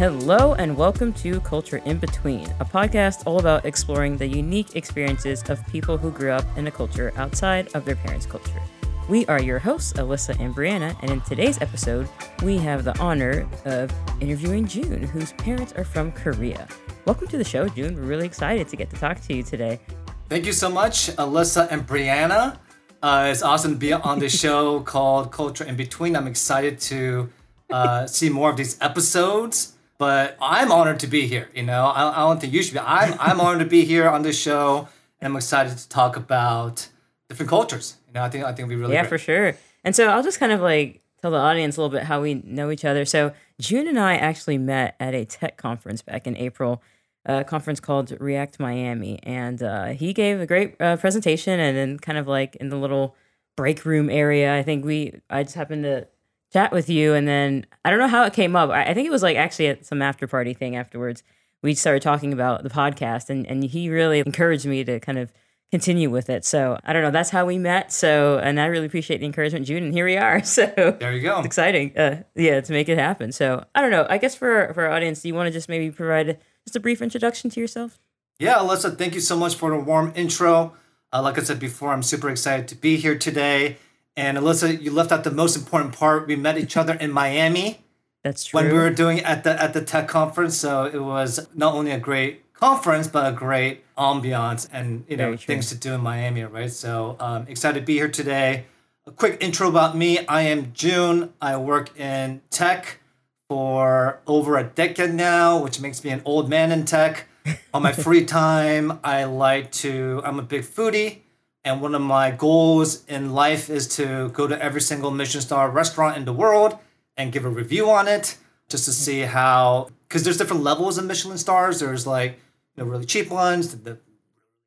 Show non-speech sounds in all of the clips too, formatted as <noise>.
Hello, and welcome to Culture in Between, a podcast all about exploring the unique experiences of people who grew up in a culture outside of their parents' culture. We are your hosts, Alyssa and Brianna, and in today's episode, we have the honor of interviewing June, whose parents are from Korea. Welcome to the show, June. We're really excited to get to talk to you today. Thank you so much, Alyssa and Brianna. Uh, it's awesome to be on the <laughs> show called Culture in Between. I'm excited to uh, see more of these episodes but I'm honored to be here. You know, I, I don't think you should be. I'm, I'm honored to be here on this show, and I'm excited to talk about different cultures. You know, I think I think it'll be really yeah, great. for sure. And so I'll just kind of like tell the audience a little bit how we know each other. So June and I actually met at a tech conference back in April, a conference called React Miami, and uh, he gave a great uh, presentation. And then kind of like in the little break room area, I think we I just happened to chat with you, and then I don't know how it came up. I, I think it was like actually at some after party thing afterwards. We started talking about the podcast, and and he really encouraged me to kind of continue with it. So I don't know. That's how we met. So and I really appreciate the encouragement, June. And here we are. <laughs> So there you go. It's exciting. Uh, yeah, to make it happen. So I don't know. I guess for for our audience, do you want to just maybe provide just a brief introduction to yourself? Yeah, Alyssa, thank you so much for the warm intro. Uh, like I said before, I'm super excited to be here today. And Alyssa, you left out the most important part. We met each other in Miami. That's true. When we were doing at the at the tech conference, so it was not only a great conference but a great ambiance and you know things to do in Miami, right? So um, excited to be here today. A quick intro about me: I am June. I work in tech for over a decade now, which makes me an old man in tech. On my <laughs> free time, I like to. I'm a big foodie. And one of my goals in life is to go to every single Michelin star restaurant in the world and give a review on it just to see how, because there's different levels of Michelin stars. There's like, you know, really cheap ones, the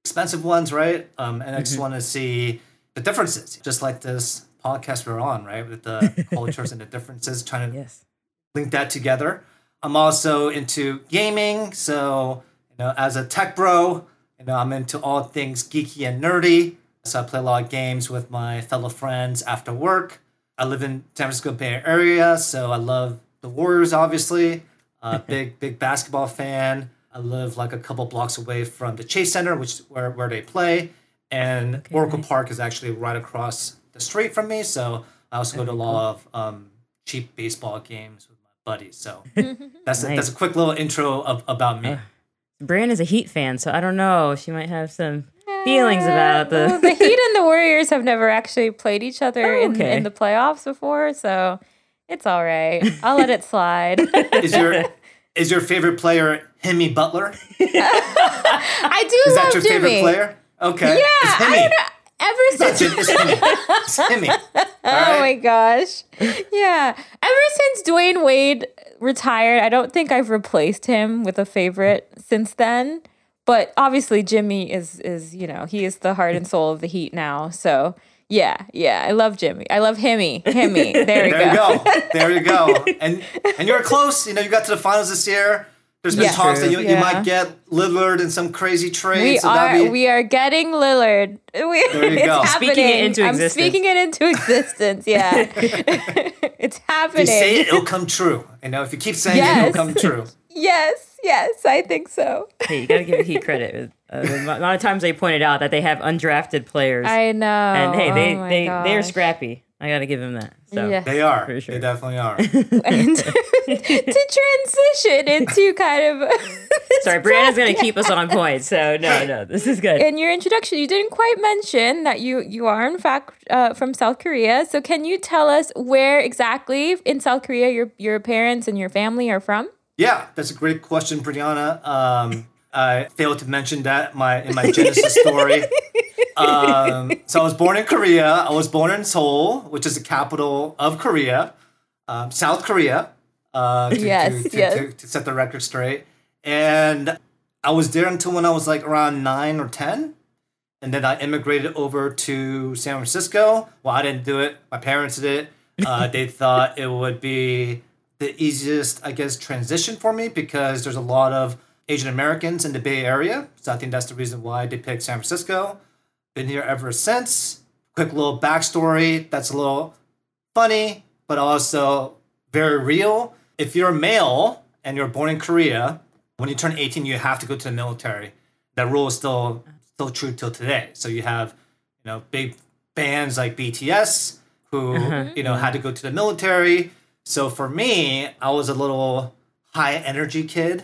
expensive ones, right? Um, and I just mm-hmm. want to see the differences, just like this podcast we're on, right? With the <laughs> cultures and the differences, trying to yes. link that together. I'm also into gaming. So, you know, as a tech bro, you know, I'm into all things geeky and nerdy. So I play a lot of games with my fellow friends after work. I live in San Francisco Bay Area, so I love the Warriors, obviously. Uh, <laughs> big, big basketball fan. I live like a couple blocks away from the Chase Center, which is where, where they play. And okay, Oracle nice. Park is actually right across the street from me. So I also go to a lot of um, cheap baseball games with my buddies. So <laughs> that's, nice. a, that's a quick little intro of, about me. Uh, Brian is a Heat fan, so I don't know. She might have some feelings about the well, the <laughs> Heat and the Warriors have never actually played each other oh, okay. in, in the playoffs before, so it's all right. I'll let it slide. is your <laughs> is your favorite player Jimmy Butler? I do is love that your Jimmy. favorite player? Okay. Yeah, I don't know. Ever since it's Jimmy. It's Jimmy. Oh my gosh. Yeah. Ever since Dwyane Wade retired, I don't think I've replaced him with a favorite since then. But obviously Jimmy is is, you know, he is the heart and soul of the Heat now. So yeah, yeah. I love Jimmy. I love Himmy. Himmy. <laughs> There, there you go. There you go. <laughs> And and you're close. You know, you got to the finals this year. There's been yeah, talks true. that you, yeah. you might get Lillard in some crazy trade. We so are be... we are getting Lillard. We, there you go. Happening. Speaking it into existence. I'm speaking it into existence. Yeah, <laughs> it's happening. If you say it, it'll come true. You know, if you keep saying yes. it, it'll come true. yes. Yes, I think so. <laughs> hey, you gotta give Heat credit. Uh, the amount of times they pointed out that they have undrafted players. I know. And hey, they oh they gosh. they are scrappy. I gotta give them that. So yeah. they are. For sure. They definitely are. <laughs> and to transition into kind of <laughs> sorry, Brianna's gonna keep us on point. So no, no, this is good. In your introduction, you didn't quite mention that you you are in fact uh, from South Korea. So can you tell us where exactly in South Korea your your parents and your family are from? Yeah, that's a great question, Brianna. Um, I failed to mention that my in my Genesis story. <laughs> Um, so I was born in Korea. I was born in Seoul, which is the capital of Korea, um, South Korea. Uh, to, yes, to, to, yes. To, to set the record straight. And I was there until when I was like around nine or ten, and then I immigrated over to San Francisco. Well, I didn't do it. My parents did it. Uh, <laughs> they thought it would be the easiest, I guess, transition for me because there's a lot of Asian Americans in the Bay Area. So I think that's the reason why they picked San Francisco. Been here ever since. Quick little backstory that's a little funny, but also very real. If you're a male and you're born in Korea, when you turn 18, you have to go to the military. That rule is still still true till today. So you have, you know, big bands like BTS who uh-huh. you know had to go to the military. So for me, I was a little high energy kid.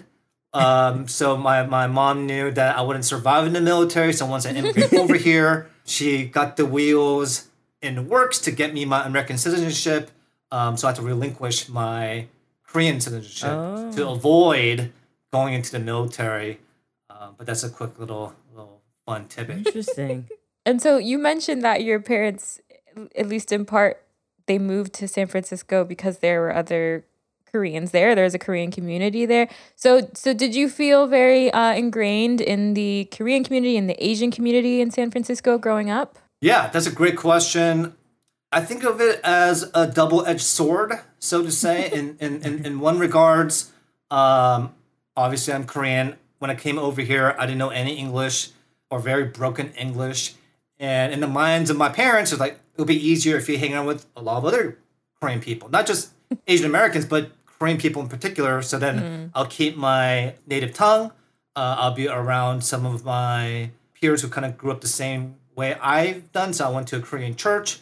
Um, <laughs> so my, my mom knew that I wouldn't survive in the military. So once I immigrated over <laughs> here, she got the wheels in the works to get me my American citizenship. Um, so I had to relinquish my Korean citizenship oh. to avoid going into the military. Uh, but that's a quick little little fun tidbit. Interesting. <laughs> and so you mentioned that your parents, at least in part, they moved to San Francisco because there were other Koreans there. There's a Korean community there. So, so did you feel very uh, ingrained in the Korean community and the Asian community in San Francisco growing up? Yeah, that's a great question. I think of it as a double-edged sword, so to say. <laughs> in, in, in, in one regards, um, obviously I'm Korean. When I came over here, I didn't know any English or very broken English. And in the minds of my parents, it's like it would be easier if you hang out with a lot of other Korean people, not just <laughs> Asian Americans, but Korean people in particular. So then mm. I'll keep my native tongue. Uh, I'll be around some of my peers who kind of grew up the same way I've done. So I went to a Korean church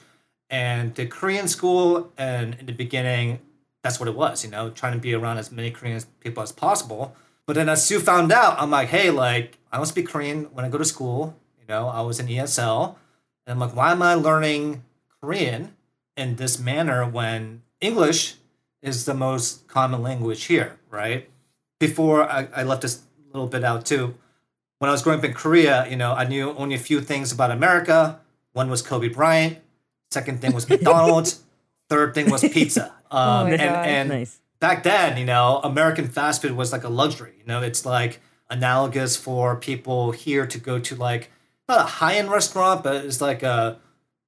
and did Korean school. And in the beginning, that's what it was, you know, trying to be around as many Korean people as possible. But then as Sue found out, I'm like, hey, like, I don't speak Korean when I go to school. You know, I was in ESL. And I'm like, why am I learning Korean in this manner when English is the most common language here, right? Before I, I left this little bit out too, when I was growing up in Korea, you know, I knew only a few things about America. One was Kobe Bryant. Second thing was <laughs> McDonald's. Third thing was pizza. <laughs> Oh um, oh and and nice. back then, you know, American fast food was like a luxury. You know, it's like analogous for people here to go to like not a high end restaurant, but it's like a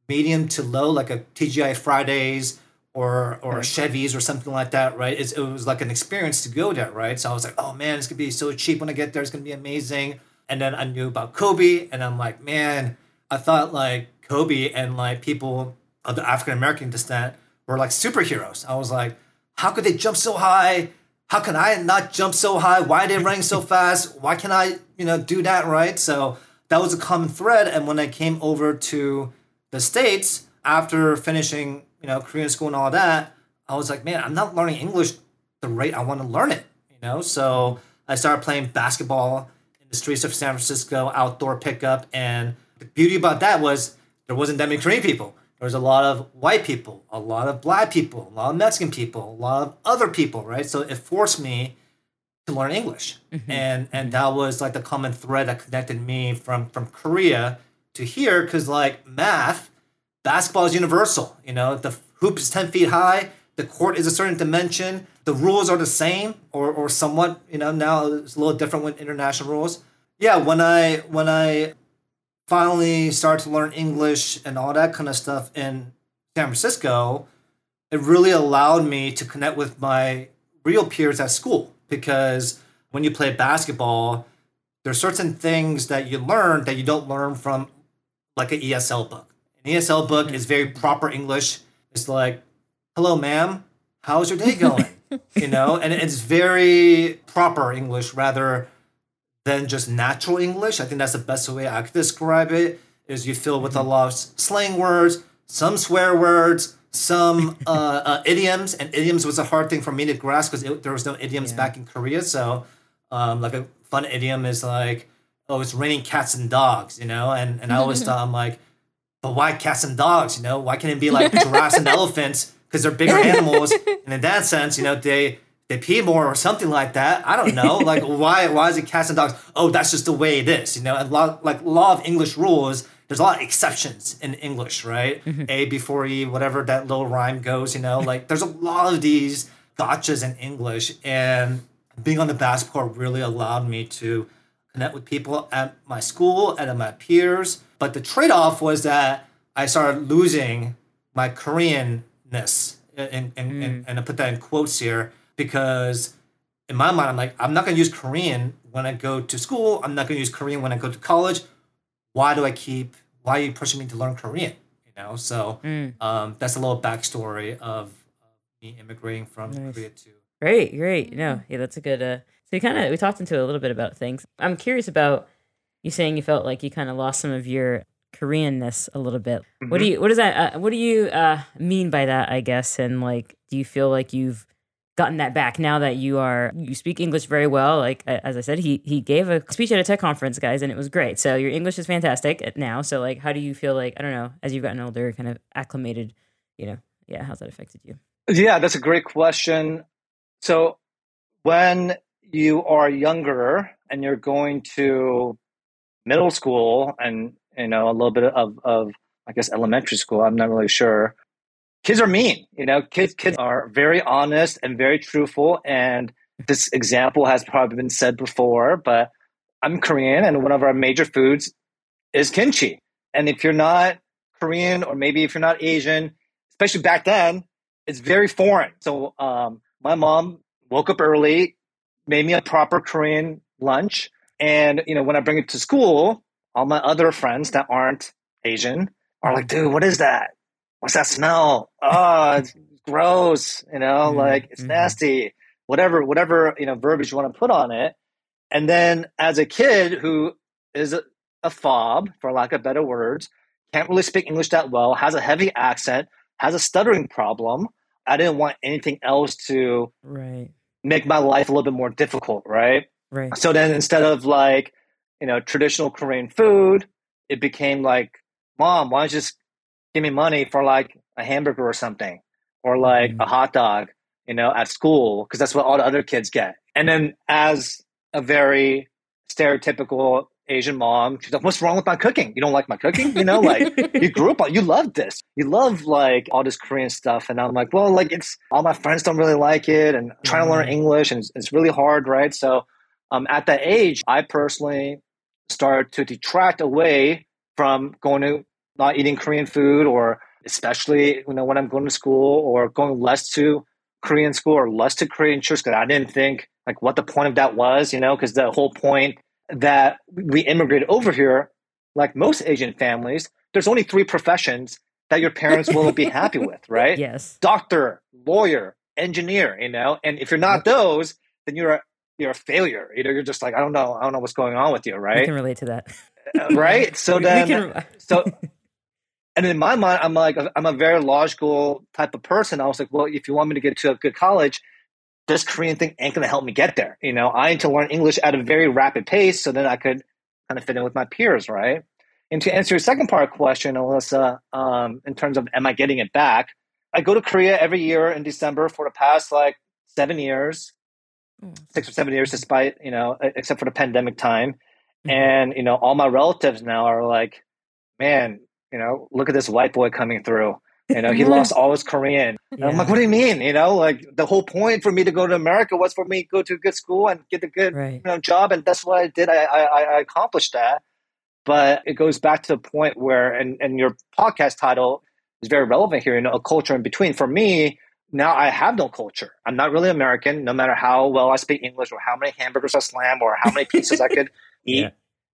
medium to low, like a TGI Fridays or or Chevy's or something like that, right? It's, it was like an experience to go there, right? So I was like, oh man, it's gonna be so cheap when I get there. It's gonna be amazing. And then I knew about Kobe, and I'm like, man, I thought like Kobe and like people of the African American descent were like superheroes. I was like, how could they jump so high? How can I not jump so high? Why are they running so <laughs> fast? Why can I, you know, do that, right? So that was a common thread. And when I came over to the States after finishing you know, Korean school and all that, I was like, man, I'm not learning English the rate I want to learn it, you know? So I started playing basketball in the streets of San Francisco, outdoor pickup. And the beauty about that was there wasn't that many Korean people. There was a lot of white people, a lot of black people, a lot of Mexican people, a lot of other people, right? So it forced me to learn English. Mm-hmm. And and that was like the common thread that connected me from from Korea to here, because like math basketball is universal. You know, the hoop is 10 feet high, the court is a certain dimension, the rules are the same or, or somewhat, you know, now it's a little different with international rules. Yeah, when I when I finally started to learn English and all that kind of stuff in San Francisco, it really allowed me to connect with my real peers at school because when you play basketball, there's certain things that you learn that you don't learn from like an ESL book. An ESL book mm-hmm. is very proper English. It's like, hello, ma'am, how's your day going? <laughs> you know, and it's very proper English rather than just natural English. I think that's the best way I could describe it. Is you fill with a mm-hmm. lot of slang words, some swear words, some uh, uh, idioms, and idioms was a hard thing for me to grasp because there was no idioms yeah. back in Korea. So, um, like a fun idiom is like, "Oh, it's raining cats and dogs," you know, and and I always <laughs> thought I'm like, but why cats and dogs? You know, why can't it be like <laughs> giraffes and elephants? Because they're bigger <laughs> animals, and in that sense, you know, they they pee more or something like that. I don't know. Like why why is it cats and dogs? Oh, that's just the way it is. You know, a lot like law of English rules. There's a lot of exceptions in English, right? Mm-hmm. A before E, whatever that little rhyme goes. You know, <laughs> like there's a lot of these gotchas in English, and being on the basketball really allowed me to connect with people at my school and at my peers but the trade off was that I started losing my Koreanness, and, and, mm. and, and I put that in quotes here because in my mind, I'm like, I'm not going to use Korean when I go to school. I'm not going to use Korean when I go to college. Why do I keep, why are you pushing me to learn Korean? You know, so mm. um, that's a little backstory of me immigrating from nice. Korea to Great, great. No, yeah, that's a good. Uh, so you kind of we talked into a little bit about things. I'm curious about you saying you felt like you kind of lost some of your Koreanness a little bit. Mm-hmm. What do mm-hmm. you what does that uh, what do you uh, mean by that? I guess and like, do you feel like you've gotten that back now that you are you speak English very well? Like as I said, he he gave a speech at a tech conference, guys, and it was great. So your English is fantastic uh, now. So like, how do you feel like I don't know as you've gotten older, kind of acclimated? You know, yeah, how's that affected you? Yeah, that's a great question. So when you are younger and you're going to middle school and you know a little bit of of I guess elementary school. I'm not really sure. Kids are mean, you know. Kids kids are very honest and very truthful. And this example has probably been said before, but I'm Korean, and one of our major foods is kimchi. And if you're not Korean, or maybe if you're not Asian, especially back then, it's very foreign. So um, my mom woke up early, made me a proper Korean lunch, and you know when I bring it to school, all my other friends that aren't Asian are like, dude, what is that? What's that smell? Oh, it's gross. You know, mm-hmm. like it's mm-hmm. nasty. Whatever, whatever you know verbiage you want to put on it. And then as a kid who is a, a fob, for lack of better words, can't really speak English that well, has a heavy accent, has a stuttering problem. I didn't want anything else to right. make my life a little bit more difficult, right? Right. So then instead of like you know, traditional Korean food, it became like, mom, why don't you just give me money for like a hamburger or something or like mm-hmm. a hot dog, you know, at school? Because that's what all the other kids get. And then as a very stereotypical Asian mom, she's like, what's wrong with my cooking? You don't like my cooking? You know, like you <laughs> grew up on, you love this. You love like all this Korean stuff. And I'm like, well, like it's all my friends don't really like it and I'm trying mm-hmm. to learn mm-hmm. English and it's, it's really hard, right? So um, at that age, I personally start to detract away from going to not eating Korean food or especially you know when I'm going to school or going less to Korean school or less to Korean church because I didn't think like what the point of that was, you know, because the whole point that we immigrated over here, like most Asian families, there's only three professions that your parents will be happy <laughs> with, right? Yes. Doctor, lawyer, engineer, you know, and if you're not those, then you're a, you're a failure. You know, you're just like, I don't know, I don't know what's going on with you, right? I can relate to that. Uh, right? <laughs> So then, so, <laughs> and in my mind, I'm like, I'm a very logical type of person. I was like, well, if you want me to get to a good college, this Korean thing ain't going to help me get there. You know, I need to learn English at a very rapid pace so then I could kind of fit in with my peers, right? And to answer your second part question, Alyssa, um, in terms of am I getting it back? I go to Korea every year in December for the past like seven years. Mm. six or seven years, despite you know, except for the pandemic time. Mm-hmm. And you know, all my relatives now are like, man, you know, look at this white boy coming through. You know, he lost all his Korean. Yeah. I'm like, what do you mean? You know, like the whole point for me to go to America was for me to go to a good school and get a good right. you know job, and that's what I did. I, I I accomplished that. But it goes back to the point where, and and your podcast title is very relevant here. You know, a culture in between. For me, now I have no culture. I'm not really American, no matter how well I speak English or how many hamburgers I slam or how many pizzas I could <laughs> eat. Yeah.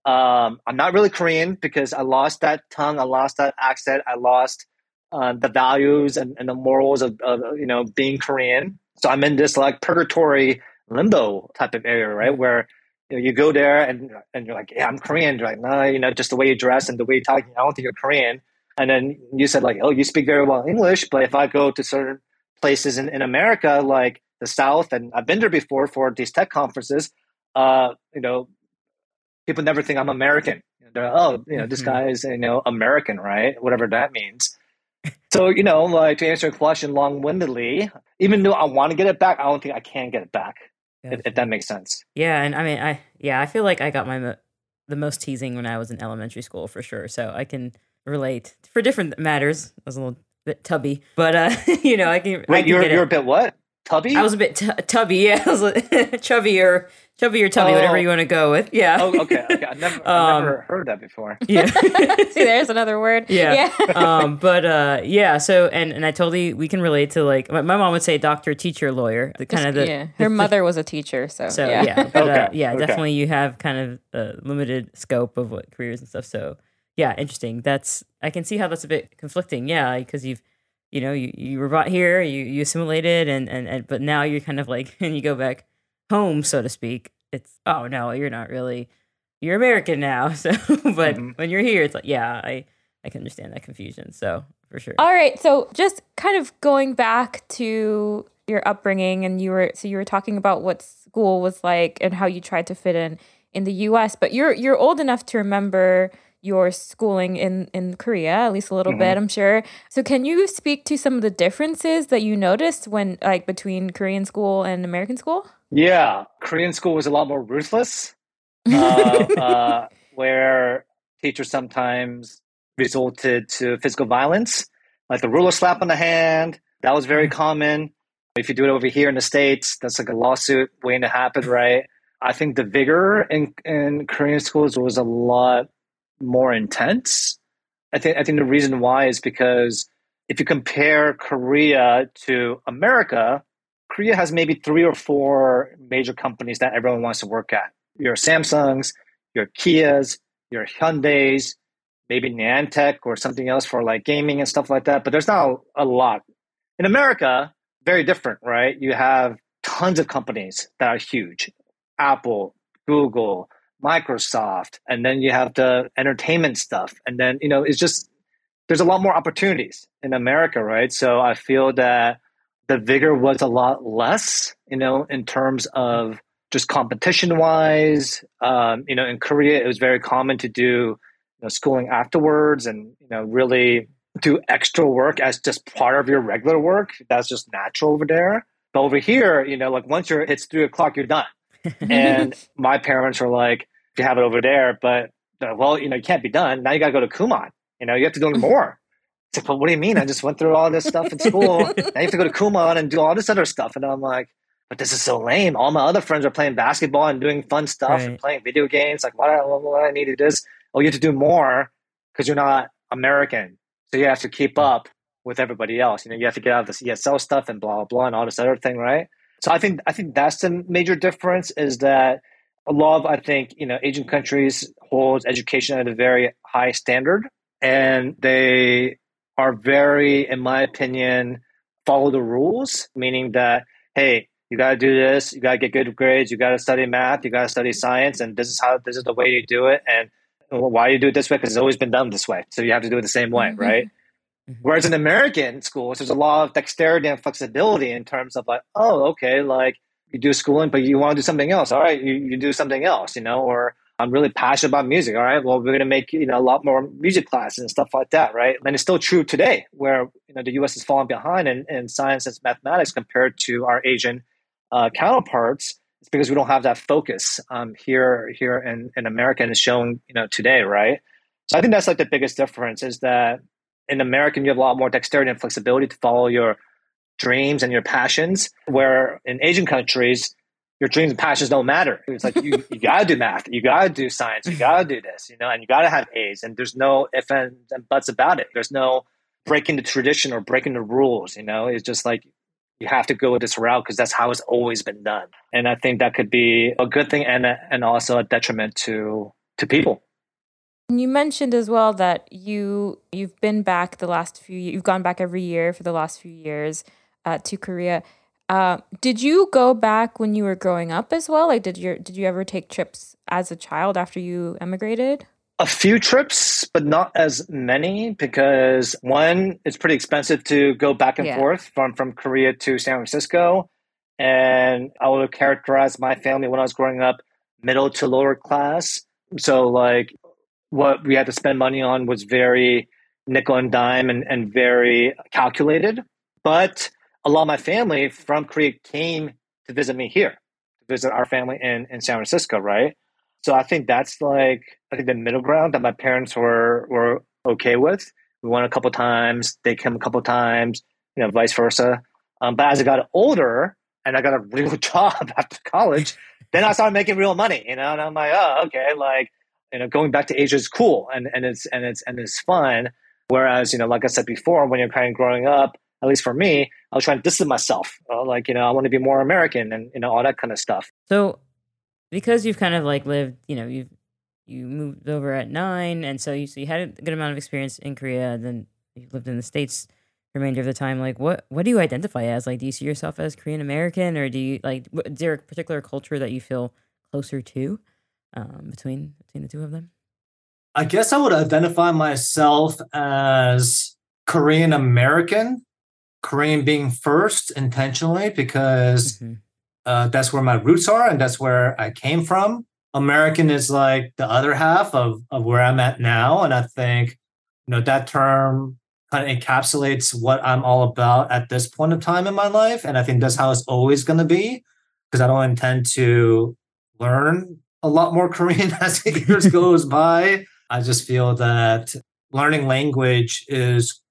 Um, I'm not really Korean because I lost that tongue, I lost that accent, I lost uh, the values and, and the morals of, of, you know being Korean. So I'm in this like purgatory limbo type of area, right? Where you know you go there and and you're like, yeah, I'm Korean. You're like, no, you know, just the way you dress and the way you talk, I don't think you're Korean. And then you said like, oh, you speak very well English, but if I go to certain places in, in America, like the South, and I've been there before for these tech conferences. Uh, you know, people never think I'm American. They're oh, you know, this mm-hmm. guy is you know American, right? Whatever that means. So you know, like to answer your question long-windedly, even though I want to get it back, I don't think I can get it back. If, if, that makes sense. Yeah, and I mean, I yeah, I feel like I got my mo- the most teasing when I was in elementary school for sure. So I can relate for different matters. I was a little bit tubby, but uh, <laughs> you know, I can. Wait, I can you're you're a bit what? Tubby? I was a bit t- tubby. Yeah, <laughs> I was like, <laughs> chubby or chubby or tubby, oh. whatever you want to go with. Yeah. Oh, okay. Okay. I've never, I've <laughs> never um, heard that before. Yeah. See, there's another word. Yeah. yeah. um, but uh, yeah. So, and and I totally we can relate to like my, my mom would say doctor, teacher, lawyer. The kind of the yeah. Her the, mother was a teacher, so so yeah. yeah but, okay. Uh, yeah, okay. definitely you have kind of a limited scope of what careers and stuff. So yeah, interesting. That's I can see how that's a bit conflicting. Yeah, because you've you know, you, you were brought here, you, you assimilated, and, and, and but now you're kind of like, <laughs> and you go back home, so to speak. It's oh no, you're not really, you're American now. <laughs> So, but mm-hmm. when you're here, it's like, yeah, I I can understand that confusion. So for sure. All right, so just kind of going back to your upbringing, and you were so you were talking about what school was like and how you tried to fit in in the U.S. But you're you're old enough to remember your schooling in in Korea, at least a little mm-hmm. bit, I'm sure. So can you speak to some of the differences that you noticed when like between Korean school and American school? Yeah, Korean school was a lot more ruthless, <laughs> uh, uh, where teachers sometimes resulted to physical violence, like the ruler slap on the hand. That was very mm-hmm. common. If you do it over here in the states, that's like a lawsuit waiting to happen, right? I think the vigor in, in Korean schools was a lot more intense. I think I think the reason why is because if you compare Korea to America, Korea has maybe three or four major companies that everyone wants to work at. Your Samsungs, your Kias, your Hyundai's, maybe Niantic or something else for like gaming and stuff like that. But there's not a lot. In America, very different, right? You have tons of companies that are huge. Apple, Google, Microsoft, and then you have the entertainment stuff. And then, you know, it's just, there's a lot more opportunities in America, right? So I feel that the vigor was a lot less, you know, in terms of just competition wise. Um, you know, in Korea, it was very common to do you know, schooling afterwards and, you know, really do extra work as just part of your regular work. That's just natural over there. But over here, you know, like once you're, it's three o'clock, you're done. <laughs> and my parents are like, you have it over there, but uh, well, you know, you can't be done. Now you got to go to Kumon. You know, you have to do more. It's like, but what do you mean? I just went through all this stuff in school. now you have to go to Kumon and do all this other stuff. And I'm like, but this is so lame. All my other friends are playing basketball and doing fun stuff right. and playing video games. Like, what, what, what I need to do is, oh, you have to do more because you're not American. So you have to keep up with everybody else. You know, you have to get out of this ESL stuff and blah, blah, blah, and all this other thing, right? So I think I think that's the major difference is that a lot of I think you know Asian countries hold education at a very high standard, and they are very, in my opinion, follow the rules. Meaning that hey, you got to do this, you got to get good grades, you got to study math, you got to study science, and this is how this is the way you do it, and why you do it this way? Because it's always been done this way, so you have to do it the same way, mm-hmm. right? Mm-hmm. Whereas in American schools, there's a lot of dexterity and flexibility in terms of like, oh, okay, like you do schooling, but you want to do something else. All right, you, you do something else, you know, or I'm really passionate about music. All right, well, we're going to make you know a lot more music classes and stuff like that, right? And it's still true today, where you know the U.S. is falling behind in, in science and mathematics compared to our Asian uh, counterparts. It's because we don't have that focus um, here here in, in America, and it's shown you know today, right? So I think that's like the biggest difference is that in American you have a lot more dexterity and flexibility to follow your dreams and your passions. Where in Asian countries, your dreams and passions don't matter. It's like you, you gotta do math, you gotta do science, you gotta do this, you know, and you gotta have A's. And there's no if and, and buts about it. There's no breaking the tradition or breaking the rules. You know, it's just like you have to go this route because that's how it's always been done. And I think that could be a good thing and a, and also a detriment to to people. You mentioned as well that you you've been back the last few you've gone back every year for the last few years uh, to Korea. Uh, did you go back when you were growing up as well? Like, did you did you ever take trips as a child after you emigrated? A few trips, but not as many because one, it's pretty expensive to go back and yeah. forth from from Korea to San Francisco, and I would characterize my family when I was growing up middle to lower class. So like, what we had to spend money on was very nickel and dime and, and very calculated. But a lot of my family from Korea came to visit me here, to visit our family in, in San Francisco, right? So I think that's like I think the middle ground that my parents were were okay with. We went a couple times, they came a couple times, you know, vice versa. Um, but as I got older and I got a real <laughs> job after college, then I started making real money, you know, and I'm like, oh, okay, like, you know, going back to Asia is cool and, and it's and it's and it's fun. Whereas, you know, like I said before, when you're kind of growing up, at least for me, I was trying to distance myself. Uh, like, you know, I want to be more American and, you know, all that kind of stuff. So because you've kind of like lived, you know, you've, you moved over at nine. And so you, so you had a good amount of experience in Korea. and Then you lived in the States remainder of the time, like what what do you identify as? Like, do you see yourself as Korean American, or do you like is there a particular culture that you feel closer to um, between between the two of them? I guess I would identify myself as Korean American, Korean being first intentionally because mm-hmm. uh, that's where my roots are and that's where I came from. American is like the other half of, of where I'm at now. And I think, you know, that term kind of encapsulates what I'm all about at this point of time in my life. And I think that's how it's always going to be because I don't intend to learn a lot more <laughs> Korean as the years goes <laughs> by. I just feel that learning language is,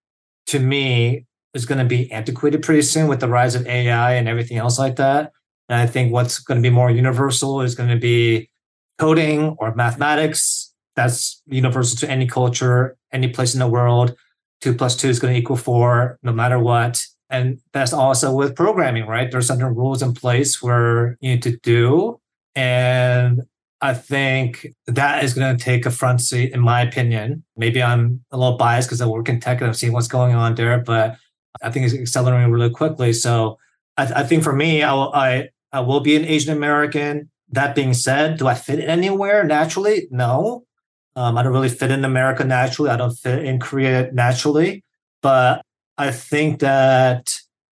to me, is going to be antiquated pretty soon with the rise of AI and everything else like that. And I think what's going to be more universal is going to be coding or mathematics. That's universal to any culture, any place in the world. Two plus two is going to equal four, no matter what. And that's also with programming, right? There's certain rules in place where you need to do. And I think that is going to take a front seat, in my opinion. Maybe I'm a little biased because I work in tech and I've seen what's going on there, but I think it's accelerating really quickly. So I, I think for me, I will, I, I will be an Asian American. That being said, do I fit anywhere naturally? No. Um, I don't really fit in America naturally. I don't fit in Korea naturally. But I think that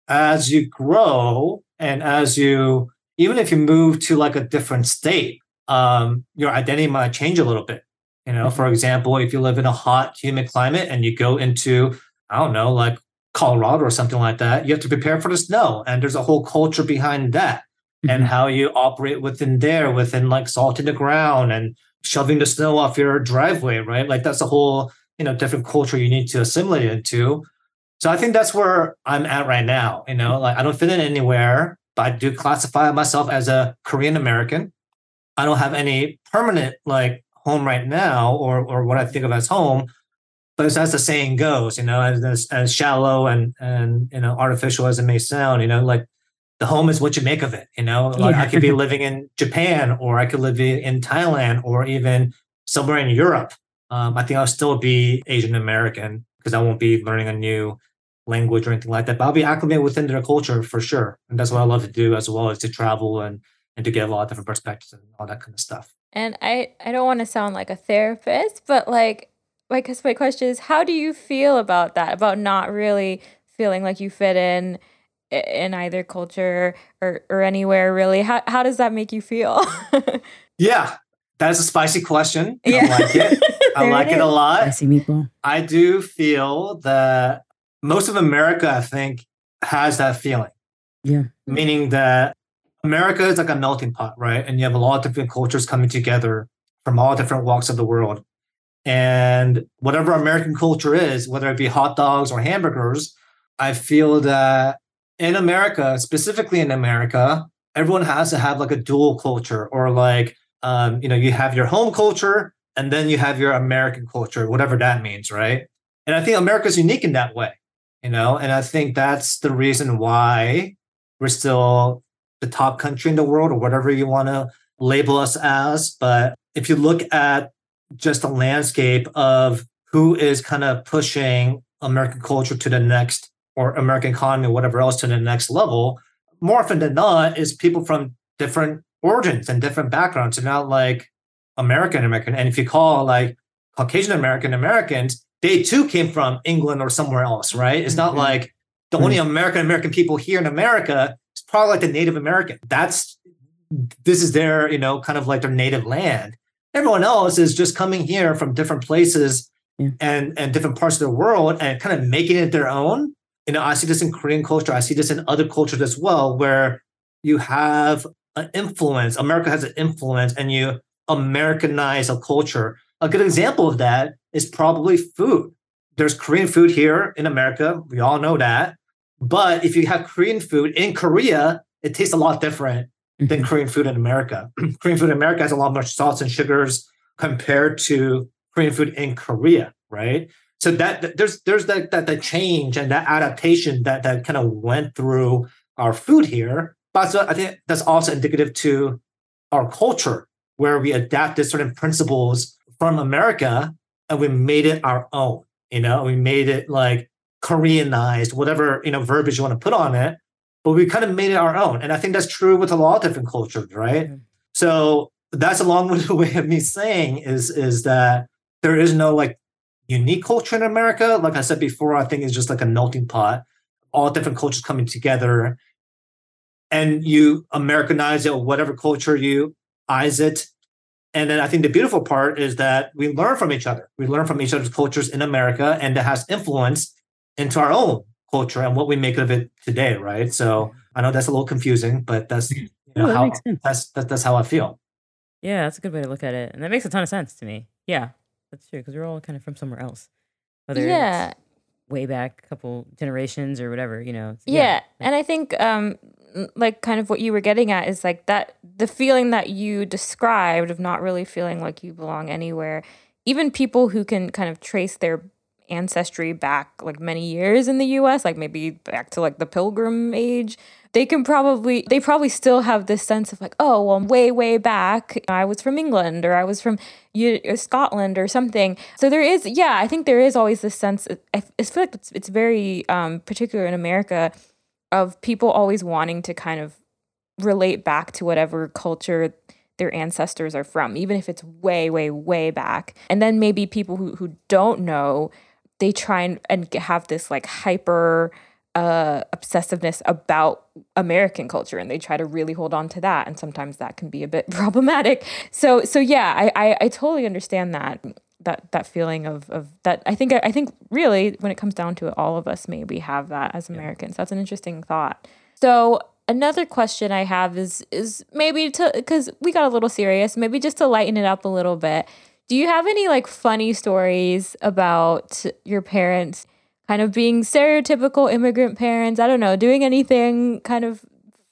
as you grow and as you, even if you move to like a different state, um, your identity might change a little bit. You know, for mm-hmm. example, if you live in a hot, humid climate and you go into, I don't know, like Colorado or something like that, you have to prepare for the snow. And there's a whole culture behind that mm-hmm. and how you operate within there, within like salt salting the ground and shoving the snow off your driveway, right? Like that's a whole, you know, different culture you need to assimilate into. So I think that's where I'm at right now. You know, like I don't fit in anywhere, but I do classify myself as a Korean American. I don't have any permanent like home right now or or what I think of as home. But as the saying goes, you know, as, as shallow and and you know artificial as it may sound, you know, like the home is what you make of it. You know, like yeah. I could be <laughs> living in Japan or I could live in Thailand or even somewhere in Europe. Um, I think I'll still be Asian American because I won't be learning a new language or anything like that. But I'll be acclimated within their culture for sure, and that's what I love to do as well as to travel and and to get a lot of different perspectives and all that kind of stuff. And I, I don't want to sound like a therapist, but like, I guess my question is, how do you feel about that? About not really feeling like you fit in in either culture or, or anywhere really? How, how does that make you feel? <laughs> yeah, that is a spicy question. Yeah. I like it. <laughs> I like it, it a lot. Spicy meatball. I do feel that most of America, I think, has that feeling. Yeah. Meaning that America is like a melting pot, right? And you have a lot of different cultures coming together from all different walks of the world. And whatever American culture is, whether it be hot dogs or hamburgers, I feel that in America, specifically in America, everyone has to have like a dual culture or like, um, you know, you have your home culture and then you have your American culture, whatever that means, right? And I think America's unique in that way, you know, and I think that's the reason why we're still the top country in the world or whatever you want to label us as. But if you look at just the landscape of who is kind of pushing American culture to the next or American economy or whatever else to the next level, more often than not, is people from different origins and different backgrounds. and not like American American. And if you call like Caucasian American Americans, they too came from England or somewhere else, right? It's not mm-hmm. like the only American American people here in America is probably like the Native American. That's this is their, you know, kind of like their native land. Everyone else is just coming here from different places yeah. and and different parts of the world and kind of making it their own. You know, I see this in Korean culture. I see this in other cultures as well, where you have an influence. America has an influence, and you Americanize a culture. A good example of that is probably food. There's Korean food here in America. We all know that. But if you have Korean food in Korea, it tastes a lot different. Than mm-hmm. Korean food in America. <clears throat> Korean food in America has a lot more salts and sugars compared to Korean food in Korea, right? So that there's there's that that the change and that adaptation that that kind of went through our food here. But so I think that's also indicative to our culture, where we adapted certain principles from America and we made it our own. You know, we made it like Koreanized, whatever you know verbiage you want to put on it, but we kind of made it our own. And I think that's true with a lot of different cultures, right? Mm-hmm. So that's a long-winded <laughs> way of me saying is is that there is no like unique culture in America. Like I said before, I think it's just like a melting pot, all different cultures coming together, and you Americanize it or whatever culture you eyes it. And then I think the beautiful part is that we learn from each other. We learn from each other's cultures in America, and that has influence into our own culture and what we make of it today, right? So I know that's a little confusing, but that's you know, how that that's that, that's how I feel. Yeah, that's a good way to look at it, and that makes a ton of sense to me. Yeah, that's true because we're all kind of from somewhere else, whether yeah. way back a couple generations or whatever, you know. Yeah, yeah. and I think um, like kind of what you were getting at is like that the feeling that you described of not really feeling like you belong anywhere. Even people who can kind of trace their ancestry back like many years in the US, like maybe back to like the pilgrim age, they can probably they probably still have this sense of like, oh, well, way way back, I was from England or I was from uh, Scotland or something. So there is, yeah, I think there is always this sense. I, I feel like it's it's very um, particular in America of people always wanting to kind of relate back to whatever culture their ancestors are from, even if it's way, way, way back. And then maybe people who, who don't know they try and, and have this like hyper uh, obsessiveness about American culture, and they try to really hold on to that, and sometimes that can be a bit <laughs> problematic. So, so yeah, I, I, I totally understand that that that feeling of of that. I think I think really when it comes down to it, all of us maybe have that as Americans. Yeah. That's an interesting thought. So another question I have is is maybe to because we got a little serious, maybe just to lighten it up a little bit. Do you have any like funny stories about your parents kind of being stereotypical immigrant parents? I don't know, doing anything kind of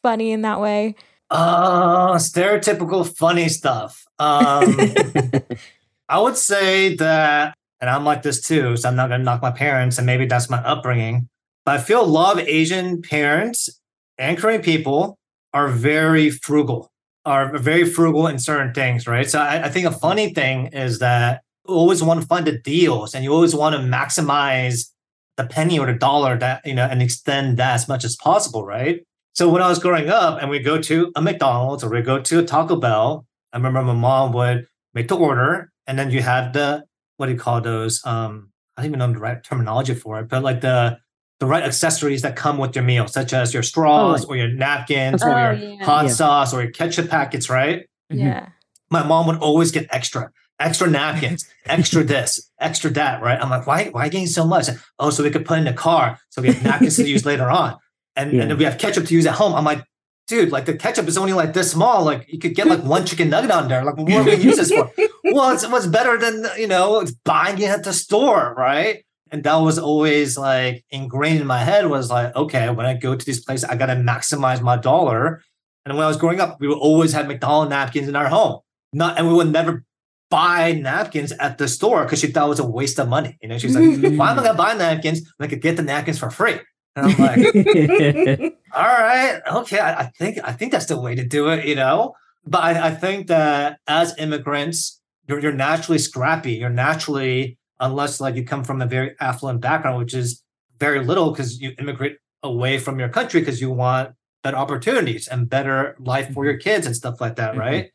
funny in that way? Uh, stereotypical funny stuff. Um, <laughs> I would say that, and I'm like this too, so I'm not gonna knock my parents, and maybe that's my upbringing. But I feel a lot of Asian parents and Korean people are very frugal are very frugal in certain things, right? So I, I think a funny thing is that you always want to find the deals and you always want to maximize the penny or the dollar that, you know, and extend that as much as possible, right? So when I was growing up and we go to a McDonald's or we go to a Taco Bell, I remember my mom would make the order and then you had the, what do you call those? Um, I don't even know the right terminology for it, but like the the right accessories that come with your meal, such as your straws oh. or your napkins oh, or your yeah. hot yeah. sauce or your ketchup packets, right? Mm-hmm. Yeah. My mom would always get extra, extra napkins, extra <laughs> this, extra that, right? I'm like, why, why getting so much? Oh, so we could put in the car so we have napkins to <laughs> use later on. And, yeah. and then we have ketchup to use at home. I'm like, dude, like the ketchup is only like this small. Like you could get like <laughs> one chicken nugget on there. Like what are we use this for? well, it's what's better than you know buying it at the store, right? And that was always like ingrained in my head was like okay when i go to this place i gotta maximize my dollar. And when i was growing up we would always have mcdonald's napkins in our home. Not and we would never buy napkins at the store because she thought it was a waste of money. You know she's like <laughs> why am i gonna buy napkins when i could get the napkins for free? And i'm like <laughs> all right okay I, I, think i think that's the way to do it you know? But i, I think that as immigrants you're, you're naturally scrappy. You're naturally unless like you come from a very affluent background, which is very little because you immigrate away from your country because you want better opportunities and better life for your mm-hmm. kids and stuff like that, mm-hmm. right?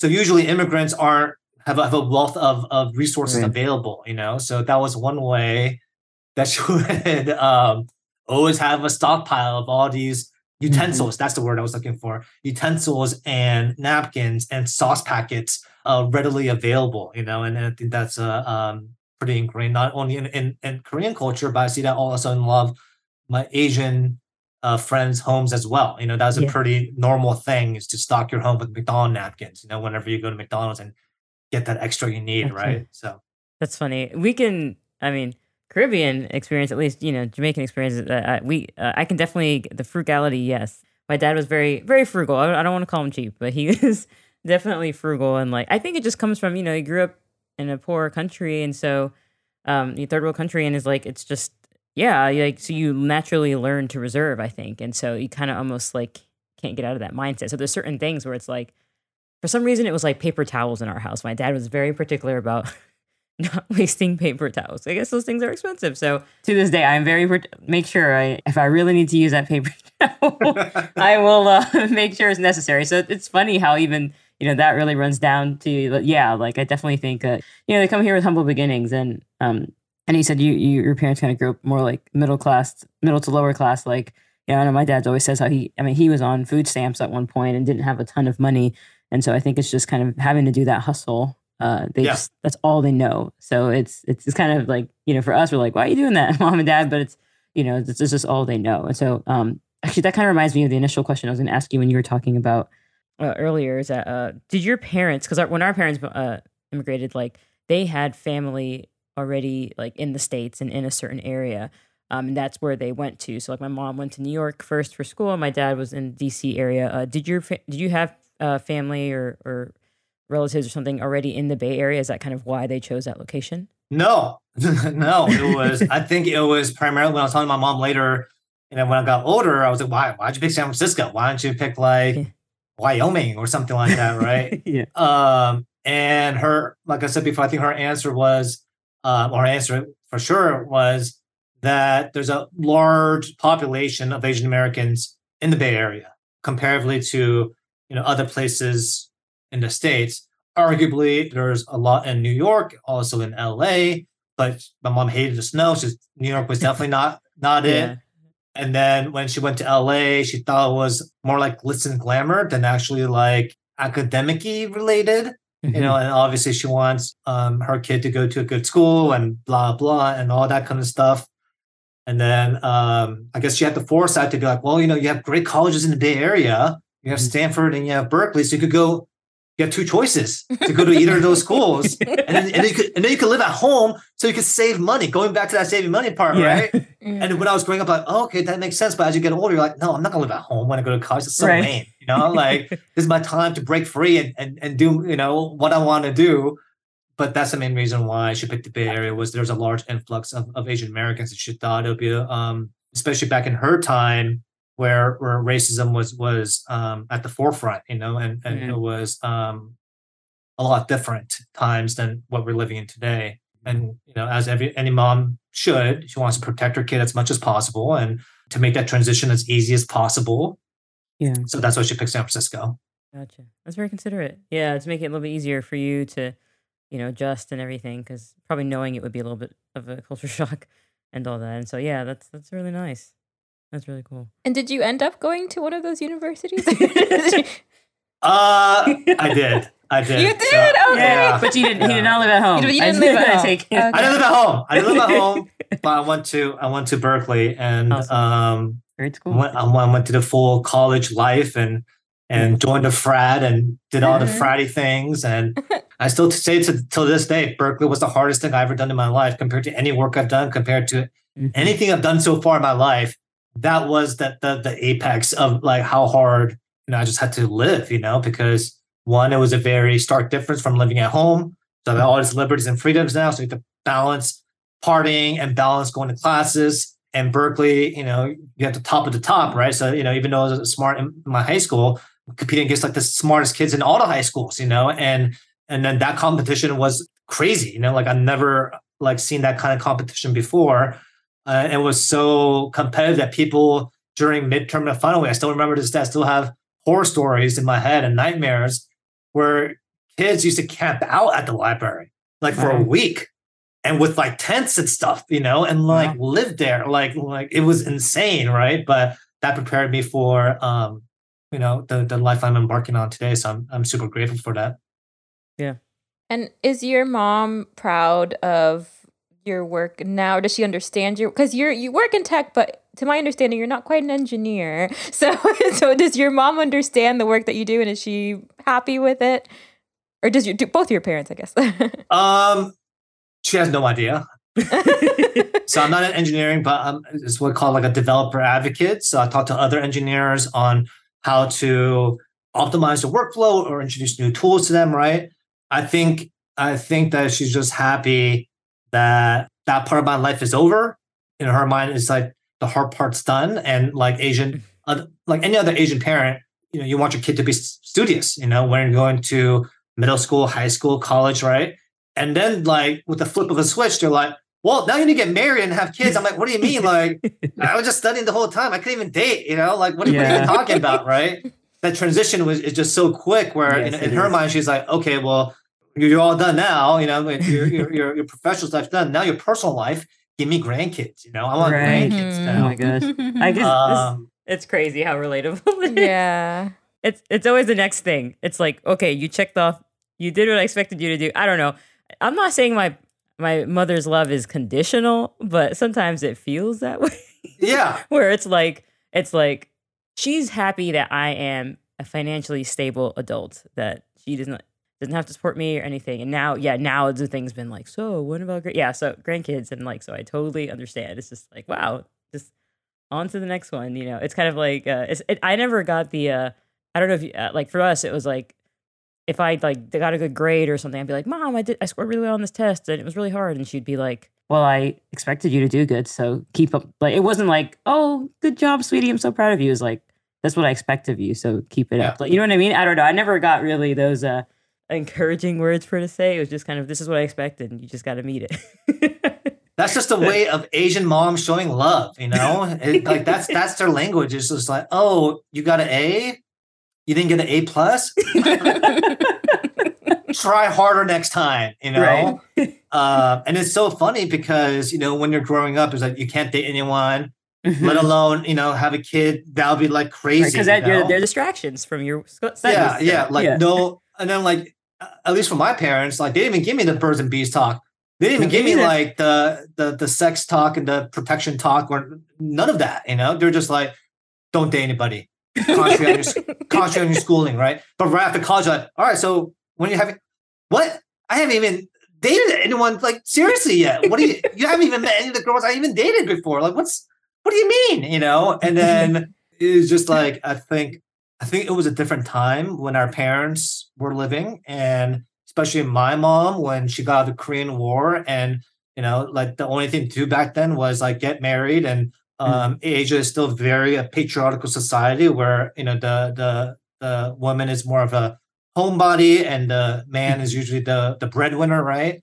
So usually immigrants aren't have a, have a wealth of, of resources right. available, you know. So that was one way that <laughs> you would um, always have a stockpile of all these utensils. Mm-hmm. That's the word I was looking for. Utensils and napkins and sauce packets uh, readily available, you know. And, and I think that's a um, pretty ingrained not only in, in, in Korean culture, but I see that also in love my Asian uh, friends' homes as well. You know, that's a yeah. pretty normal thing is to stock your home with McDonald's napkins. You know, whenever you go to McDonald's and get that extra you need, right? So that's funny. We can, I mean, Caribbean experience, at least you know, Jamaican experience. Uh, we, uh, I can definitely the frugality. Yes, my dad was very, very frugal. I, I don't want to call him cheap, but he <laughs> is definitely frugal, and like I think it just comes from you know he grew up in a poor country, and so um, the third world country, and is like it's just yeah, like so you naturally learn to reserve, I think, and so you kind of almost like can't get out of that mindset. So there's certain things where it's like, for some reason, it was like paper towels in our house. My dad was very particular about <laughs> not wasting paper towels. I guess those things are expensive. So to this day, I'm very make sure I if I really need to use that paper <laughs> towel, <laughs> I will uh, make sure it's necessary. So it's funny how even you know that really runs down to yeah, like I definitely think that you know they come here with humble beginnings and um and he said you, you your parents kind of grew up more like middle class, middle to lower class, like yeah, I know my dad always says how he, I mean, he was on food stamps at one point and didn't have a ton of money. And so I think it's just kind of having to do that hustle. Uh, they yeah. just, that's all they know. So it's, it's, it's kind of like, you know, for us, we're like, why are you doing that, <laughs> mom and dad? But it's, you know, it's, it's just all they know. And so, um, actually that kind of reminds me of the initial question I was going to ask you when you were talking about uh, earlier is that, uh, did your parents, cause when our parents, uh, immigrated, like they had family already like in the States and in a certain area. Um, and that's where they went to. So like my mom went to New York first for school. And my dad was in the D.C. area. Uh, did your fa- did you have uh, family or or relatives or something already in the Bay Area? Is that kind of why they chose that location? No, <laughs> no. It was I think it was primarily when I was telling my mom later. And then when I got older, I was like, why? Why'd you pick San Francisco? Why don't you pick like Wyoming or something like that, right? <laughs> yeah. Um, and her, like I said before, I think her answer was, uh, or her answer for sure was that there's a large population of Asian Americans in the Bay Area comparatively to you know other places in the states. Arguably, there's a lot in New York, also in LA. But my mom hated the snow. So New York was definitely not not yeah. it. And then when she went to LA, she thought it was more like glitz and glamour than actually like academic related. Mm-hmm. You know, and obviously she wants um, her kid to go to a good school and blah blah and all that kind of stuff. And then um, I guess she had the foresight to be like, well, you know, you have great colleges in the Bay Area. You have mm-hmm. Stanford and you have Berkeley, so you could go. You have two choices to go to either of those <laughs> schools, and then, and then, you could and then you could live at home, so you could save money. Going back to that saving money part, yeah. right? Mm-hmm. And when I was growing up, like, oh, okay, that makes sense. But as you get older, you're like, no, I'm not gonna live at home when I go to college. It's so right. lame, you know. Like <laughs> this is my time to break free and and and do you know what I want to do but that's the main reason why she picked the Bay Area was there's a large influx of, of Asian Americans, and she thought it would be, um, especially back in her time, where where racism was was um, at the forefront, you know, and and mm-hmm. it was um, a lot different times than what we're living in today. And you know, as every any mom should, she wants to protect her kid as much as possible and to make that transition as easy as possible. Yeah. So that's why she picked San Francisco. Gotcha. That's very considerate. Yeah, to make it a little bit easier for you to you know, just and everything, because probably knowing it would be a little bit of a culture <laughs> shock and all that. And so, yeah, that's that's really nice. That's really cool. And did you end up going to one of those universities? <laughs> uh, I <laughs> did. I did. You did? So, okay. Yeah. But you didn't. Yeah. He did not live at home. You, you didn't live at home. Okay. I didn't live at home. I didn't live at home. <laughs> but I went to I went to Berkeley and awesome. um, Great school. Went, I went to the full college life and and joined a frat and did all the mm-hmm. fratty things. And I still say to till this day, Berkeley was the hardest thing I ever done in my life compared to any work I've done, compared to mm-hmm. anything I've done so far in my life. That was that the the apex of like how hard you know I just had to live, you know, because one, it was a very stark difference from living at home. So I have all these liberties and freedoms now. So you have to balance partying and balance going to classes. And Berkeley, you know, you have the top of the top, right? So, you know, even though I was smart in my high school, competing against like the smartest kids in all the high schools, you know, and and then that competition was crazy, you know, like I've never like seen that kind of competition before. Uh, it was so competitive that people during midterm and final week, I still remember this I still have horror stories in my head and nightmares where kids used to camp out at the library like for a week and with like tents and stuff, you know, and like live there. Like like it was insane, right? But that prepared me for um you know the the life I'm embarking on today. So I'm I'm super grateful for that. Yeah. And is your mom proud of your work now? Does she understand your because you're you work in tech, but to my understanding, you're not quite an engineer. <laughs> So <laughs> so does your mom understand the work that you do, and is she happy with it? Or does your do both your parents? I guess. <laughs> um, she has no idea. so I'm not in engineering, but I'm it's what called like a developer advocate. So I talk to other engineers on how to optimize the workflow or introduce new tools to them, right? I think I think that she's just happy that that part of my life is over. In her mind, it's like the hard part's done, and like Asian, uh, like any other Asian parent, you know, you want your kid to be studious. You know, when you're going to middle school, high school, college, right? And then like with the flip of a switch, they're like, well, now you need to get married and have kids. I'm like, what do you mean? <laughs> Like, I was just studying the whole time. I couldn't even date, you know? Like, what are, yeah. what are you talking about, right? <laughs> That transition was is just so quick where yes, in, in her is. mind, she's like, okay, well, you're all done now, you know, your, your, your, your professional life's done. Now your personal life, give me grandkids, you know? I want right. grandkids mm-hmm. now. Oh my gosh. I <laughs> just, um, it's crazy how relatable Yeah. It's, it's always the next thing. It's like, okay, you checked off, you did what I expected you to do. I don't know. I'm not saying my my mother's love is conditional, but sometimes it feels that way. Yeah. <laughs> Where it's like it's like she's happy that I am a financially stable adult that she doesn't doesn't have to support me or anything. And now, yeah, now the thing's been like, so what about great? Yeah, so grandkids and like, so I totally understand. It's just like, wow, just on to the next one. You know, it's kind of like, uh, it's, it, I never got the, uh, I don't know if you, uh, like for us, it was like if I like got a good grade or something, I'd be like, "Mom, I did I scored really well on this test and it was really hard." And she'd be like, "Well, I expected you to do good, so keep up." Like it wasn't like, "Oh, good job, sweetie. I'm so proud of you." It was like, "That's what I expect of you, so keep it yeah. up." Like, you know what I mean? I don't know. I never got really those uh encouraging words for her to say. It was just kind of, "This is what I expected, and you just got to meet it." <laughs> that's just a way of Asian moms showing love, you know. It, like that's that's their language. It's just like, "Oh, you got an A." you didn't get an A plus. <laughs> Try harder next time, you know. Right. <laughs> Uh, and it's so funny because you know when you're growing up, it's like you can't date anyone, mm-hmm. let alone you know have a kid. that'll be like crazy because right, they're, they're distractions from your studies. Yeah, yeah, like yeah. no, and then like at least for my parents, like they didn't even give me the birds and bees talk. They didn't even give me like the the the sex talk and the protection talk or none of that. You know, they're just like, don't date anybody concentrate on your, <laughs> concentrate on your schooling, right? But right after college, like, all right, so when you having what? I haven't even dated anyone like seriously yet. What do you? <laughs> You haven't even met any of the girls I even dated before. Like, what's? What do you mean? You know? And then <laughs> it was just like I think I think it was a different time when our parents were living, and especially my mom when she got out of the Korean War, and you know, like the only thing to do back then was like get married and Mm. Um, Asia is still very a patriarchal society where you know the the the woman is more of a homebody and the man is usually the the breadwinner, right?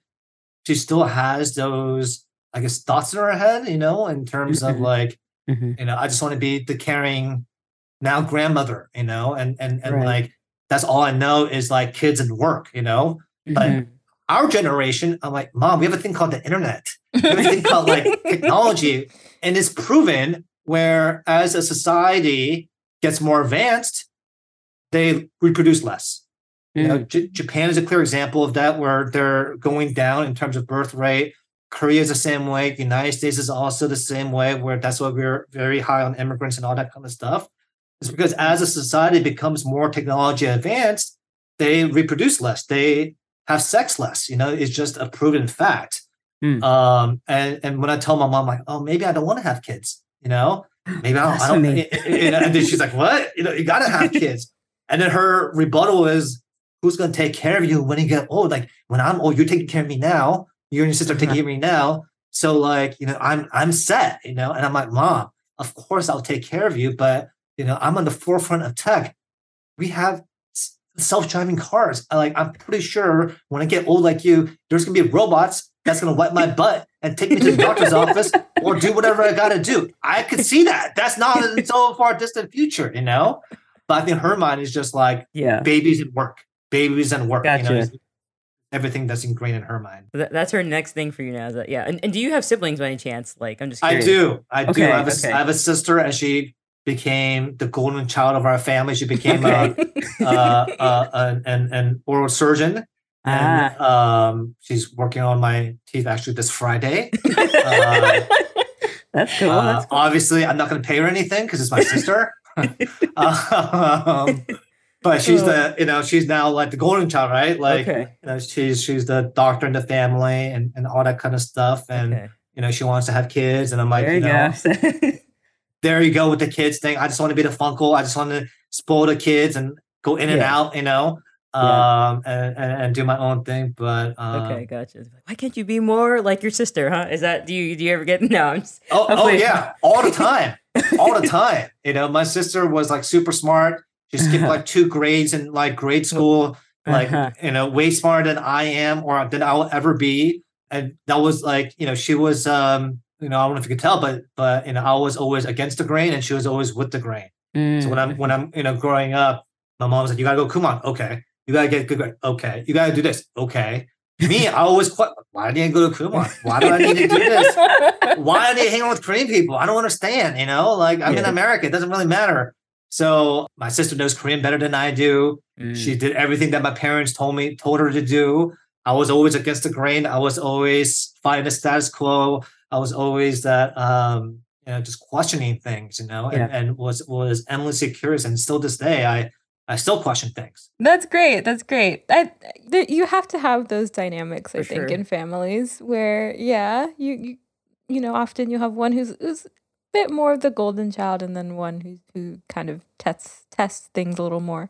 She still has those, I guess, thoughts in her head, you know, in terms of mm-hmm. like, mm-hmm. you know, I just want to be the caring now grandmother, you know, and and and right. like that's all I know is like kids and work, you know. Mm-hmm. But our generation, I'm like, mom, we have a thing called the internet. We have a thing called like <laughs> technology and it's proven where as a society gets more advanced, they reproduce less. Mm. You know, mm. J- Japan is a clear example of that, where they're going down in terms of birth rate. Korea is the same way. The United States is also the same way, where that's why we're very high on immigrants and all that kind of stuff. It's because as a society becomes more technology advanced, they reproduce less. They have sex less. You know, it's just a proven fact. Mm. Um, and and when I tell my mom, like, oh, maybe I don't want to have kids, you know, <gasps> maybe I don't. I don't <laughs> you know, and then she's like, what? You know, you got to have <laughs> kids. And then her rebuttal is, who's going to take care of you when you get old? Like when I'm old, you're taking care of me now. You and your sister are taking care of me now. So like, you know, I'm I'm set, you know, and I'm like, mom, of course I'll take care of you, but you know, I'm on the forefront of tech. We have self-driving cars. Like I'm pretty sure when I get old like you, there's gonna be robots that's going to wipe my <laughs> butt and take me to the doctor's office or do whatever I got to do. I could see that. That's not in so far distant future, you know? But I think her mind is just like, yeah, babies and work, babies and work. Gotcha. You know, everything that's ingrained in her mind. That's her next thing for you now. Is that, yeah. And, and do you have siblings by any chance? Like, I'm just curious. I do. I okay, do. I have, a, okay. I have a sister and she became the golden child of our family. She became okay. a, uh, uh, an, an oral surgeon and ah. um, she's working on my teeth actually this Friday. uh, <laughs> that's cool. Uh, cool. Obviously, I'm not going to pay her anything because it's my sister. <laughs> <laughs> um, but she's the you know she's now like the golden child, right? Like okay. you know she's she's the doctor in the family and and all that kind of stuff, and okay. you know she wants to have kids, and I'm like, there you, you know, there you go with the kids thing. I just want to be the funkle. I just want to spoil the kids and go in yeah. and out, you know um and, and, and, do my own thing but um, okay gotcha why can't you be more like your sister huh is that do you do you ever get <laughs> no I'm just, oh, oh yeah all the time <laughs> all the time you know my sister was like super smart she skipped like <laughs> two grades in like grade school like uh-huh. you know, way smarter than I am or than I'll ever be. And that was like, you know, she was um, you know, I don't know if you could tell, but but you know, I was always against the grain and she was always with the grain. Mm. So when I'm when I'm you know growing up, my mom was like, "You gotta go Kumon, okay. You gotta get good grade, okay. You gotta do this, okay." Me, I always quite, why do I go to Kumon? Why do I need to do this? Why do I hang out with Korean people? I don't understand. You know, like I'm yeah. in America, it doesn't really matter. So my sister knows Korean better than I do. Mm. She did everything that my parents told me, told her to do. I was always against the grain. I was always fighting the status quo. I was always that um, you know, just questioning things, you know, yeah. and, and was was endlessly curious. And still this day, I I still question things. That's great. That's great. I, th- you have to have those dynamics, I think, sure. in families where, yeah, you, you, you know, often you have one who's, who's a bit more of the golden child, and then one who who kind of tests tests things a little more.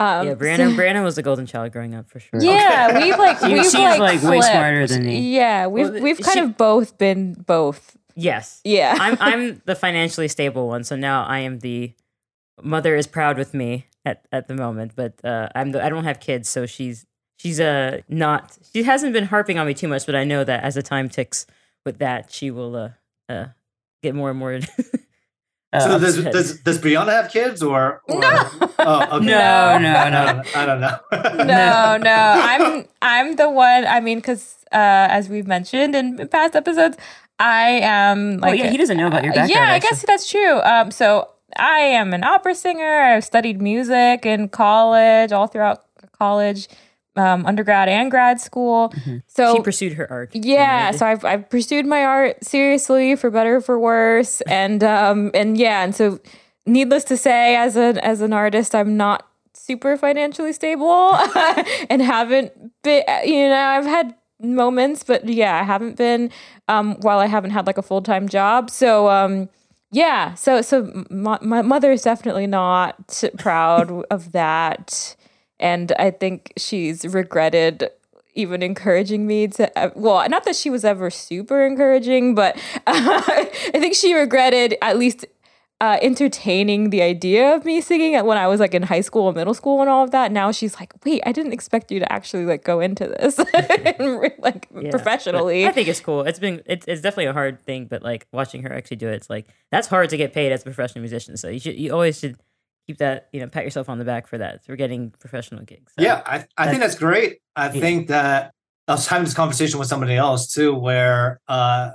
Um, yeah, Brianna. So, Brianna was the golden child growing up for sure. Yeah, okay. we've like we've she's like, like way smarter than me. Yeah, we've well, we've kind she, of both been both. Yes. Yeah. I'm <laughs> I'm the financially stable one, so now I am the mother is proud with me at, at the moment, but uh, I'm the, I don't have kids, so she's she's uh not she hasn't been harping on me too much, but I know that as the time ticks with that, she will uh, uh get more and more <laughs> Uh, so does, does does Brianna have kids or, or no? Oh, <laughs> okay. no, no, no, I don't know. no, <laughs> no, I'm I'm the one. I mean, because uh, as we've mentioned in past episodes, I am like. Oh, yeah, he doesn't know about your background. Yeah, I guess that's true. Um, so I am an opera singer. I've studied music in college, all throughout college um, undergrad and grad school. Mm-hmm. So she pursued her art. Yeah, so I've I've pursued my art seriously for better for worse, <laughs> and um and yeah, and so needless to say, as an as an artist, I'm not super financially stable <laughs> and haven't been. You know, I've had moments, but yeah, I haven't been um while I haven't had like a full time job. So um yeah, so so my, my mother is definitely not proud of that and I think she's regretted even encouraging me to well not that she was ever super encouraging but uh, <laughs> i think she regretted at least uh, entertaining the idea of me singing when I was like in high school and middle school and all of that. Now she's like, wait, I didn't expect you to actually like go into this <laughs> like yeah, professionally. I think it's cool. It's been it's, it's definitely a hard thing, but like watching her actually do it, it's like that's hard to get paid as a professional musician. So you should you always should keep that, you know, pat yourself on the back for that. For getting professional gigs. So yeah, I, I think that's great. I yeah. think that I was having this conversation with somebody else too, where uh,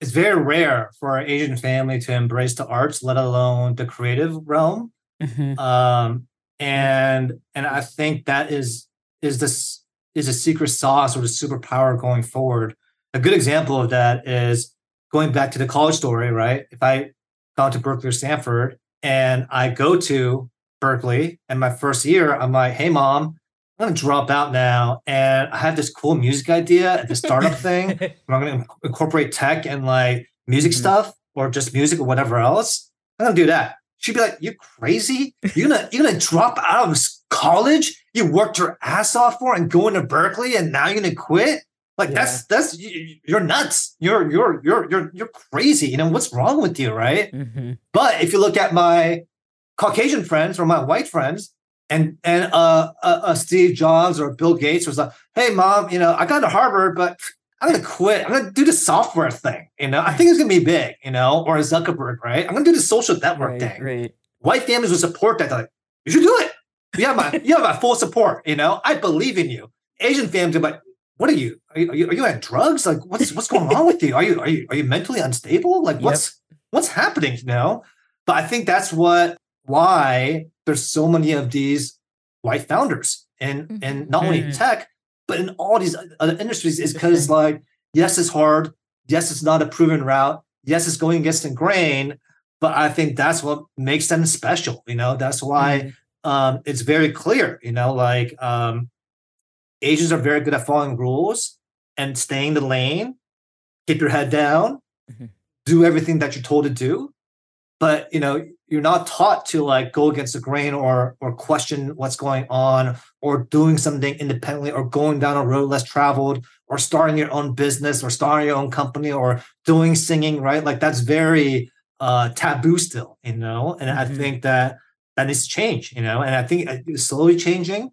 it's very rare for an Asian family to embrace the arts, let alone the creative realm. Mm-hmm. Um, and and I think that is is this is a secret sauce or the superpower going forward. A good example of that is going back to the college story, right? If I gone to Berkeley or Stanford and I go to Berkeley. and my first year, I'm like, hey, mom, I'm gonna drop out now, and I have this cool music idea at the startup <laughs> thing. I'm gonna incorporate tech and like music mm-hmm. stuff, or just music or whatever else. I'm gonna do that. She'd be like, "You crazy? You're gonna you're gonna drop out of college? You worked your ass off for and going to Berkeley, and now you're gonna quit? Like yeah. that's that's you're nuts. You're you're you're you're you're crazy. You know what's wrong with you, right? Mm-hmm. But if you look at my Caucasian friends or my white friends, and and uh, uh, uh, Steve Jobs or Bill Gates was like, "Hey, mom, you know I got to Harvard, but I'm gonna quit. I'm gonna do the software thing. You know, I think it's gonna be big. You know, or Zuckerberg, right? I'm gonna do the social network right, thing. Right. White families will support that. They're like, you should do it. You have my <laughs> you have my full support. You know, I believe in you. Asian families are like, what are you? Are you, are you, are you on drugs? Like, what's what's going on with you? Are you are you are you mentally unstable? Like, what's yep. what's happening? You know. But I think that's what why there's so many of these white founders and mm-hmm. and not only mm-hmm. tech but in all these other industries is because like yes it's hard yes it's not a proven route yes it's going against the grain but i think that's what makes them special you know that's why mm-hmm. um, it's very clear you know like um, Asians are very good at following rules and staying the lane, keep your head down, mm-hmm. do everything that you're told to do. But you know, you're not taught to like go against the grain or or question what's going on or doing something independently or going down a road less traveled or starting your own business or starting your own company or doing singing, right? Like that's very uh taboo still, you know. And mm-hmm. I think that that needs to change, you know, and I think it's slowly changing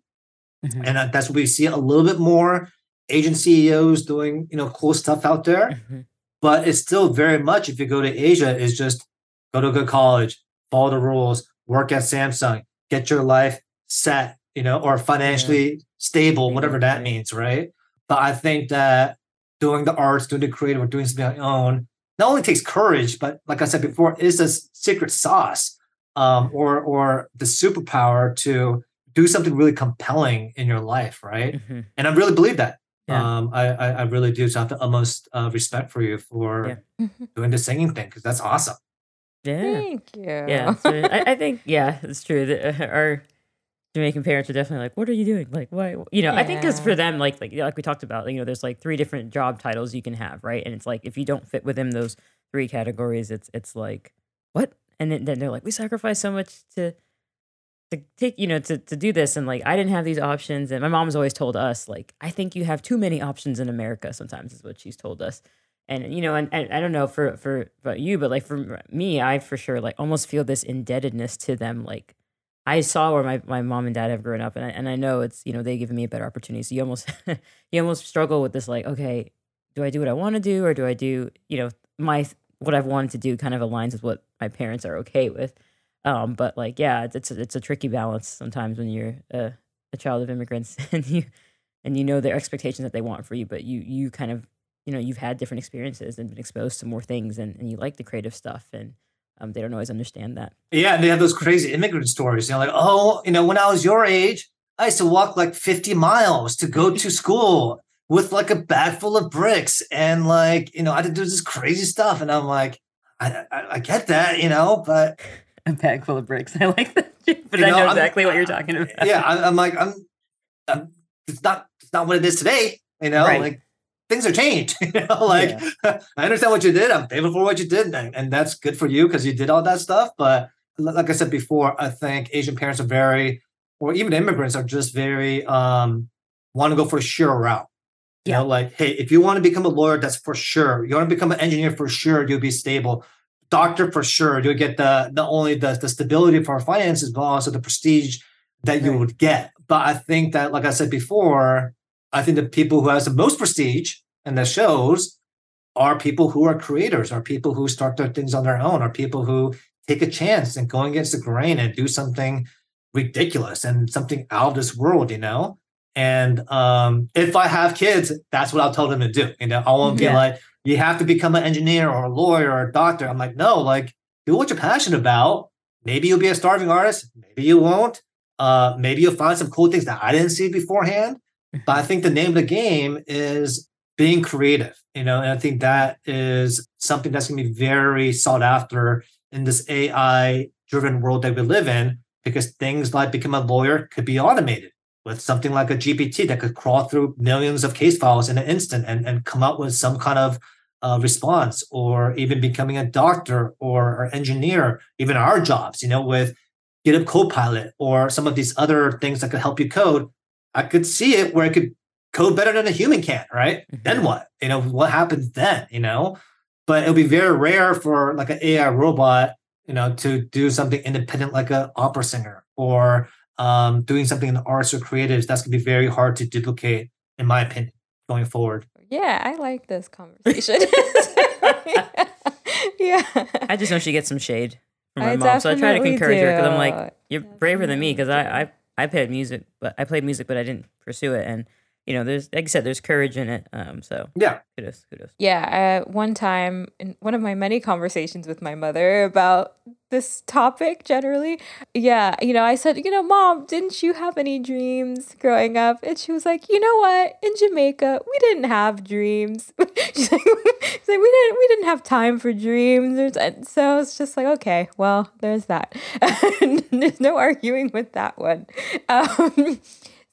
mm-hmm. and that's what we see a little bit more Asian CEOs doing you know cool stuff out there. Mm-hmm. But it's still very much if you go to Asia, is just go to a good college, follow the rules, work at Samsung, get your life set, you know, or financially yeah. stable, whatever that means, right? But I think that doing the arts, doing the creative, or doing something on your own not only takes courage, but like I said before, is a secret sauce um, or or the superpower to do something really compelling in your life, right? Mm-hmm. And I really believe that. Yeah. Um, I, I, I really do. So I have the utmost uh, respect for you for yeah. Mm-hmm. doing the singing thing because that's awesome. Yeah. Thank you. Yeah. So I, I think yeah, it's true. That uh, <laughs> our Jamaican parents are definitely like, "What are you doing? Like, why? You know." Yeah. I think because for them, like, like like we talked about, you know, there's like three different job titles you can have, right? And it's like if you don't fit within those three categories, it's it's like what? And then, then they're like, "We sacrifice so much to to take you know to, to do this. And like i didn't have these options. And my mom's always told us like i think you have too many options in america sometimes is what she's told us. And you know and, and i don't know for for about you but like for me i for sure like almost feel this indebtedness to them. Like i saw where my, my mom and dad have grown up. And I, and I know it's you know they've given me a better opportunity. So you almost <laughs> you almost struggle with this like okay do i do what i want to do? Or do i do you know my what i've wanted to do kind of aligns with what my parents are okay with um, but like, yeah, it's, it's a, it's a tricky balance sometimes when you're a, a child of immigrants <laughs> and you and you know their expectations that they want for you, but you you kind of you know you've had different experiences and been exposed to more things and, and you like the creative stuff and um, they don't always understand that. Yeah, and they have those crazy immigrant stories. You know, like oh, you know, when I was your age, I used to walk like 50 miles to go to <laughs> school with like a bag full of bricks and like you know I had to do this crazy stuff, and I'm like, I, I, I get that, you know, but <laughs> a bag full of bricks. <laughs> I like that, but you I know, know exactly I'm, what you're <laughs> talking about. Yeah, I'm, like, I'm, I'm, it's not, it's not what it is today. You know, right. like things are changed. You know, like yeah. I understand what you did. I'm thankful for what you did, and, and that's good for you because you did all that stuff. But like I said before, I think Asian parents are very, or even immigrants are just very um want to go for a sure route. You yeah. know, like, hey, if you want to become a lawyer, that's for sure. You want to become an engineer for sure, you'll be stable doctor for sure. You'll get the not only the, the stability for our finances but also the prestige that you would get. But i think that like i said before i think the people who has the most prestige and that shows are people who are creators are people who start their things on their own are people who take a chance and go against the grain and do something ridiculous and something out of this world you know and um, if i have kids that's what i'll tell them to do you know i won't yeah. be like you have to become an engineer or a lawyer or a doctor. I'm like, no, like do what you're passionate about. Maybe you'll be a starving artist. Maybe you won't. Uh, maybe you'll find some cool things that I didn't see beforehand. But I think the name of the game is being creative, you know, and I think that is something that's going to be very sought after in this AI driven world that we live in, because things like become a lawyer could be automated with something like a GPT that could crawl through millions of case files in an instant and, and come up with some kind of uh, response, or even becoming a doctor or, or engineer, even our jobs, you know, with GitHub Copilot or some of these other things that could help you code. I could see it where it could code better than a human can, right? Mm-hmm. Then what? You know, what happens then, you know? But it'll be very rare for like an AI robot, you know, to do something independent like an opera singer or um, doing something in the arts or creatives, that's gonna be very hard to duplicate, in my opinion, going forward. Yeah, I like this conversation. <laughs> yeah. I just know she gets some shade from my I mom, so I try to encourage do. her because I'm like, you're braver than me because I, I I played music, but I played music, but I didn't pursue it, and you know, there's like I said, there's courage in it. Um, so yeah, kudos, kudos. Yeah, uh, one time in one of my many conversations with my mother about this topic generally, yeah, you know, I said, you know, mom, didn't you have any dreams growing up? And she was like, you know what, in Jamaica, we didn't have dreams. <laughs> she's, like, she's like, we didn't, we didn't have time for dreams. And so it's just like, okay, well, there's that. <laughs> there's no arguing with that one. Um,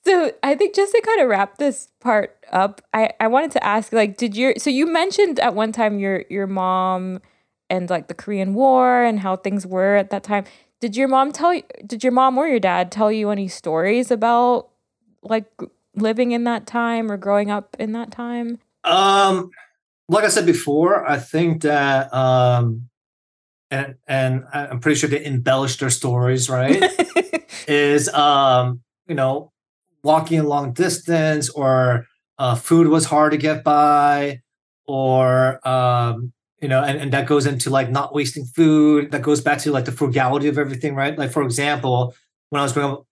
so I think just to kind of wrap this part up, I, I wanted to ask like, did your so you mentioned at one time your your mom and like the Korean War and how things were at that time. Did your mom tell you? Did your mom or your dad tell you any stories about like living in that time or growing up in that time? Um, like I said before, I think that um, and and I'm pretty sure they embellished their stories, right? <laughs> is um, you know, walking a long distance or uh, food was hard to get by or um, you know and, and that goes into like not wasting food that goes back to like the frugality of everything right? Like for example when i was growing up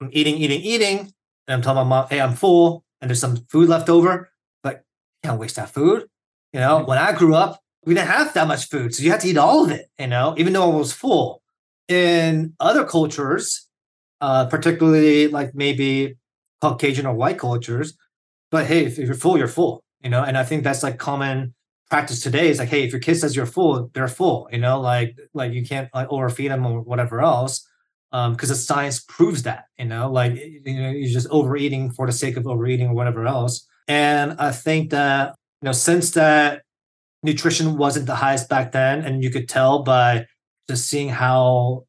I'm eating eating eating and i'm telling my mom hey i'm full and there's some food left over but can't waste that food you know? When i grew up we didn't have that much food so you had to eat all of it you know even though i was full. In other cultures uh, particularly like maybe caucasian or white cultures but hey if you're full you're full you know and i think that's like common practice today is like, hey, if your kid says you're full, they're full. You know, like like you can't like overfeed them or whatever else, um, because the science proves that. You know, like you know, you're just overeating for the sake of overeating or whatever else. And I think that you know, since that nutrition wasn't the highest back then, and you could tell by just seeing how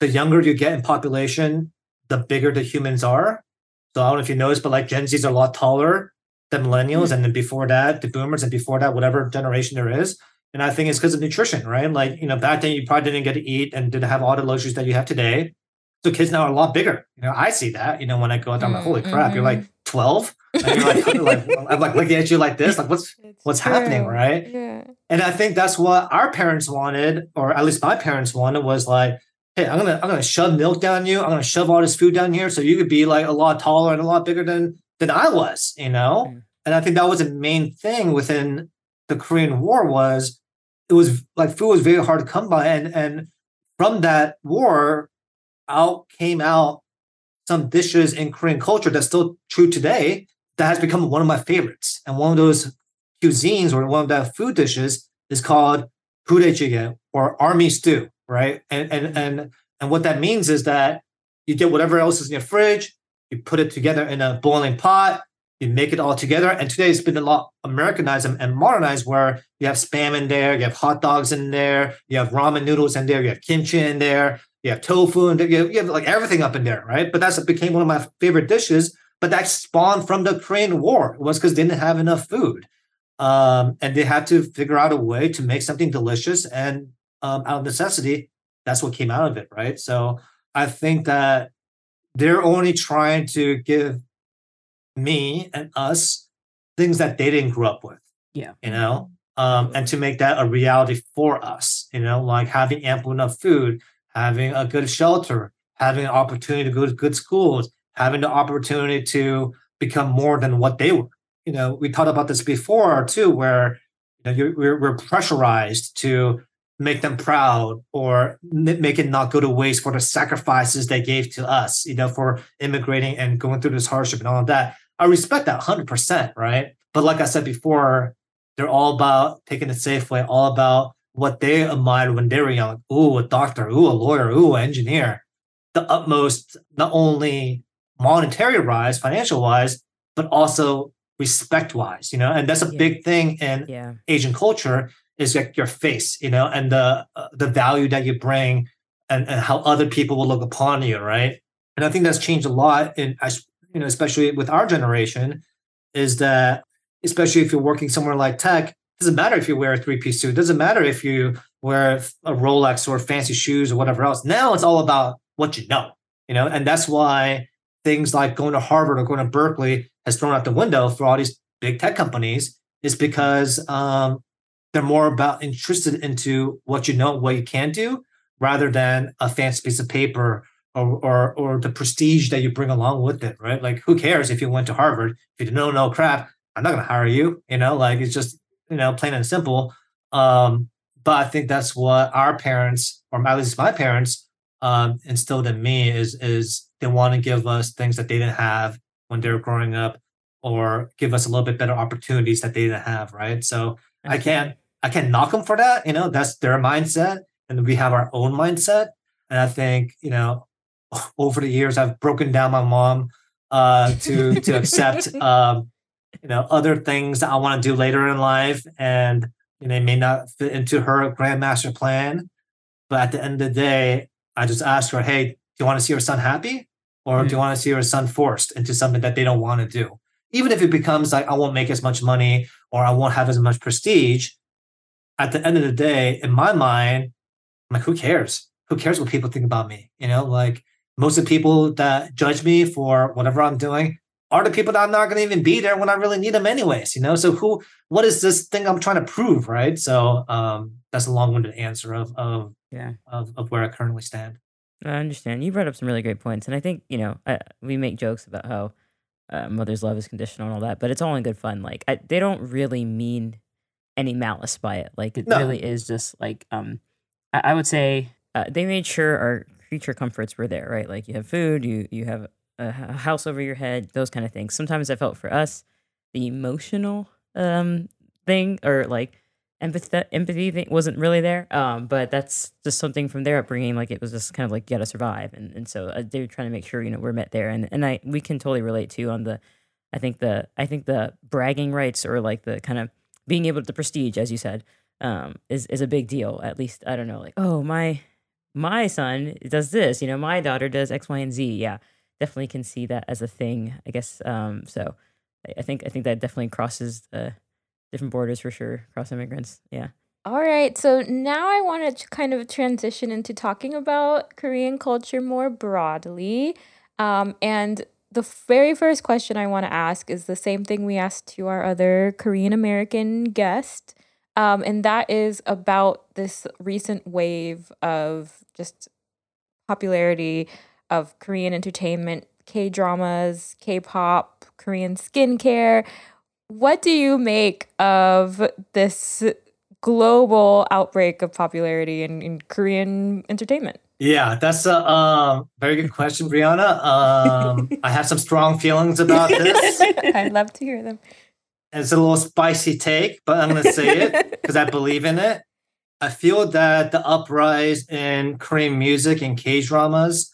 the younger you get in population, the bigger the humans are. So I don't know if you noticed, but like Gen Zs are a lot taller than millennials, mm-hmm. and then before that, the boomers, and before that, whatever generation there is. And I think it's because of nutrition, right? Like, you know, back then you probably didn't get to eat and didn't have all the luxuries that you have today. So kids now are a lot bigger. You know, I see that, you know, when I go out there, I'm like, holy crap, mm-hmm. you're like 12. And you're like, like, <laughs> I'm like looking at you like this, like what's <laughs> it's what's true. happening, right? Yeah. And I think that's what our parents wanted, or at least my parents wanted, was like, hey, I'm gonna I'm gonna shove milk down you. I'm gonna shove all this food down here so you could be like a lot taller and a lot bigger than than I was, you know? Mm and I think that was the main thing within the Korean War was it was like food was very hard to come by, and and from that war out came out some dishes in Korean culture that's still true today that has become one of my favorites. And one of those cuisines or one of the food dishes is called budae or army stew, right? And and and and what that means is that you get whatever else is in your fridge, you put it together in a boiling pot, you make it all together. And today it's been a lot Americanized and modernized where you have spam in there, you have hot dogs in there, you have ramen noodles in there, you have kimchi in there, you have tofu and you have, you have like everything up in there, right? But that's became one of my favorite dishes. But that spawned from the Korean War. It was because they didn't have enough food. Um, and they had to figure out a way to make something delicious. And um, out of necessity, that's what came out of it, right? So I think that they're only trying to give me and us things that they didn't grow up with. Yeah. You know, um, and to make that a reality for us, you know, like having ample enough food, having a good shelter, having an opportunity to go to good schools, having the opportunity to become more than what they were. You know, we talked about this before too, where you know we're, we're pressurized to make them proud or make it not go to waste for the sacrifices they gave to us, you know, for immigrating and going through this hardship and all of that. I respect that 100%, right? But like I said before, they're all about taking it safely, all about what they admired when they were young. Ooh, a doctor, ooh, a lawyer, ooh, an engineer. The utmost, not only monetary wise, financial wise, but also respect wise, you know, and that's a yeah. big thing in yeah. Asian culture is like your face, you know, and the uh, the value that you bring and, and how other people will look upon you, right? And I think that's changed a lot in you know, especially with our generation, is that especially if you're working somewhere like tech, doesn't matter if you wear a three-piece suit, doesn't matter if you wear a Rolex or fancy shoes or whatever else. Now it's all about what you know, you know, and that's why things like going to Harvard or going to Berkeley has thrown out the window for all these big tech companies is because um, they're more about interested into what you know, what you can do, rather than a fancy piece of paper or, or or the prestige that you bring along with it, right? Like, who cares if you went to Harvard? If you don't know no crap, I'm not going to hire you. You know, like it's just you know plain and simple. Um, but I think that's what our parents, or at least my parents, um, instilled in me is is they want to give us things that they didn't have when they were growing up, or give us a little bit better opportunities that they didn't have, right? So I can't I can't knock them for that. You know, that's their mindset, and we have our own mindset. And I think you know <laughs> over the years I've broken down my mom uh, to to accept <laughs> um, you know other things that I want to do later in life, and you know, may not fit into her grandmaster plan. But at the end of the day, I just ask her, "Hey, do you want to see your son happy, or mm-hmm. do you want to see your son forced into something that they don't want to do?" Even if it becomes like I won't make as much money or I won't have as much prestige, at the end of the day, in my mind, I'm like, who cares? Who cares what people think about me? You know, like most of the people that judge me for whatever I'm doing are the people that I'm not going to even be there when I really need them anyways, you know? So who, what is this thing I'm trying to prove, right? So um, that's a long-winded answer of, of, yeah. of, of where I currently stand. I understand. You brought up some really great points. And I think, you know, I, we make jokes about how uh, mother's love is conditional and all that, but it's all in good fun. Like I, they don't really mean any malice by it. Like it no. really is just like, um, I, I would say uh, they made sure our creature comforts were there, right? Like you have food, you, you have a house over your head, those kind of things. Sometimes I felt for us the emotional um thing or like empathy empathy thing wasn't really there. Um, but that's just something from their upbringing. Like it was just kind of like you got to survive, and and so uh, they're trying to make sure you know we're met there, and and I we can totally relate too on the, I think the I think the bragging rights or like the kind of being able to prestige, as you said, um, is is a big deal. At least I don't know, like oh my my son does this, you know, my daughter does X, Y, and Z. Yeah, definitely can see that as a thing. I guess um, so. I think I think that definitely crosses uh, different borders for sure. Cross immigrants, yeah. All right, so now I want to kind of transition into talking about Korean culture more broadly. Um, and the very first question I want to ask is the same thing we asked to our other Korean American guest. Um, and that is about this recent wave of just popularity of Korean entertainment, K dramas, K pop, Korean skincare. What do you make of this global outbreak of popularity in, in Korean entertainment? Yeah, that's a uh, very good question, Brianna. Um, I have some strong feelings about <laughs> this. I'd love to hear them. It's a little spicy take, but I'm going to say it because I believe in it. I feel that the uprise in Korean music and K dramas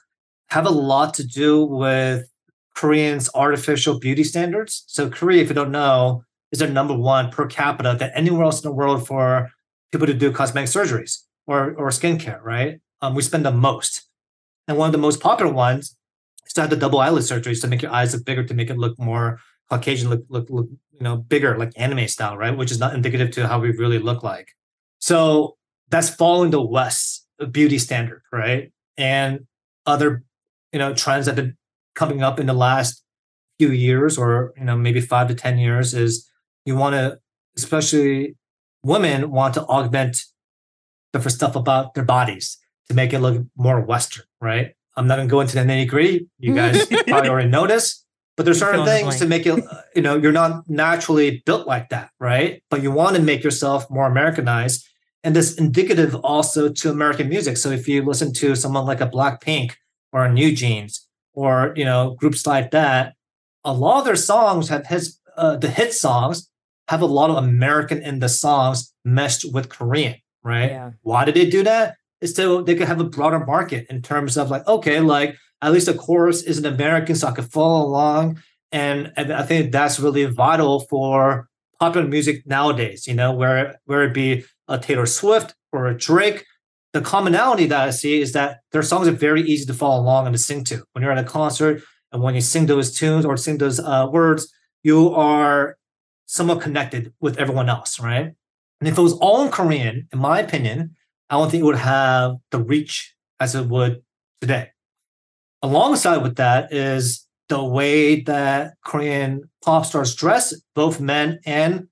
have a lot to do with Koreans' artificial beauty standards. So, Korea, if you don't know, is their number one per capita than anywhere else in the world for people to do cosmetic surgeries or, or skincare, right? Um, we spend the most. And one of the most popular ones is to have the double eyelid surgeries to make your eyes look bigger, to make it look more Caucasian, look, look, look, you know, bigger, like anime style, right? Which is not indicative to how we really look like. So that's following the West beauty standard, right? And other you know trends that have been coming up in the last few years or you know maybe five to ten years is you want to especially women want to augment different stuff about their bodies to make it look more western right i'm not going to go into the nitty gritty you guys <laughs> probably already noticed but there's certain things to make it you know you're not naturally built like that right but you want to make yourself more americanized and this indicative also to american music so if you listen to someone like a blackpink or NewJeans or you know groups like that, a lot of their songs have his uh, the hit songs have a lot of American in the songs meshed with Korean, right? Yeah. Why did they do that? Is so they could have a broader market in terms of like, okay, like at least the chorus is an American, so I could follow along. And, and I think that's really vital for popular music nowadays, you know, where where it be a Taylor Swift or a Drake the commonality that I see is that their songs are very easy to follow along and to sing to. When you're at a concert and when you sing those tunes or sing those uh, words, you are somewhat connected with everyone else, right? And if it was all in Korean, in my opinion, I don't think it would have the reach as it would today. Alongside with that is the way that Korean pop stars dress, both men and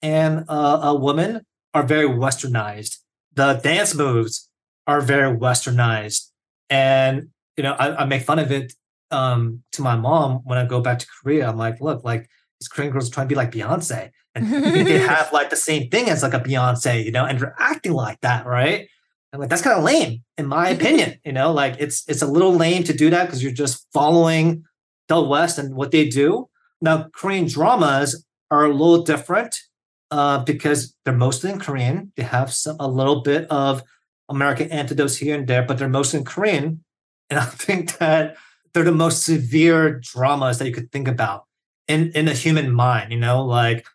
and uh, a woman, are very westernized. The dance moves are very westernized. And you know I, I, make fun of it um, to my mom when i go back to korea. I'm like look like these korean girls are trying to be like beyonce and they <laughs> have like the same thing as like a beyonce you know and they're acting like that right and like that's kind of lame in my <laughs> opinion you know like it's it's a little lame to do that because you're just following the west and what they do now korean dramas are a little different uh, because they're mostly in Korean. They have some, a little bit of American antidotes here and there, but they're mostly in Korean. And <laughs> I think that they're the most severe dramas that you could think about in, in the human mind, you know, like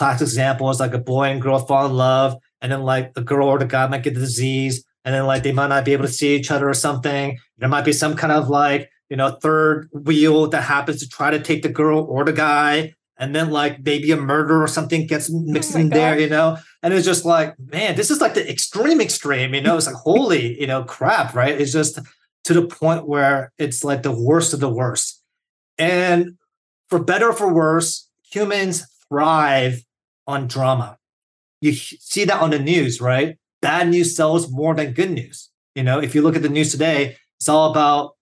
classic example is like a boy and girl fall in love, and then like the girl or the guy might get the disease, and then like they might not be able to see each other or something. There might be some kind of like, you know, third wheel that happens to try to take the girl or the guy and then like maybe a murder or something gets oh mixed oh in God. there, you know? And it's just like, man, this is like the extreme extreme, you know? It's like, <laughs> holy, you know, crap, right? It's just, to the point where it's like the worst of the worst. And for better or for worse, humans thrive on drama. You see that on the news, right? Bad news sells more than good news. You know, if you look at the news today, it's all about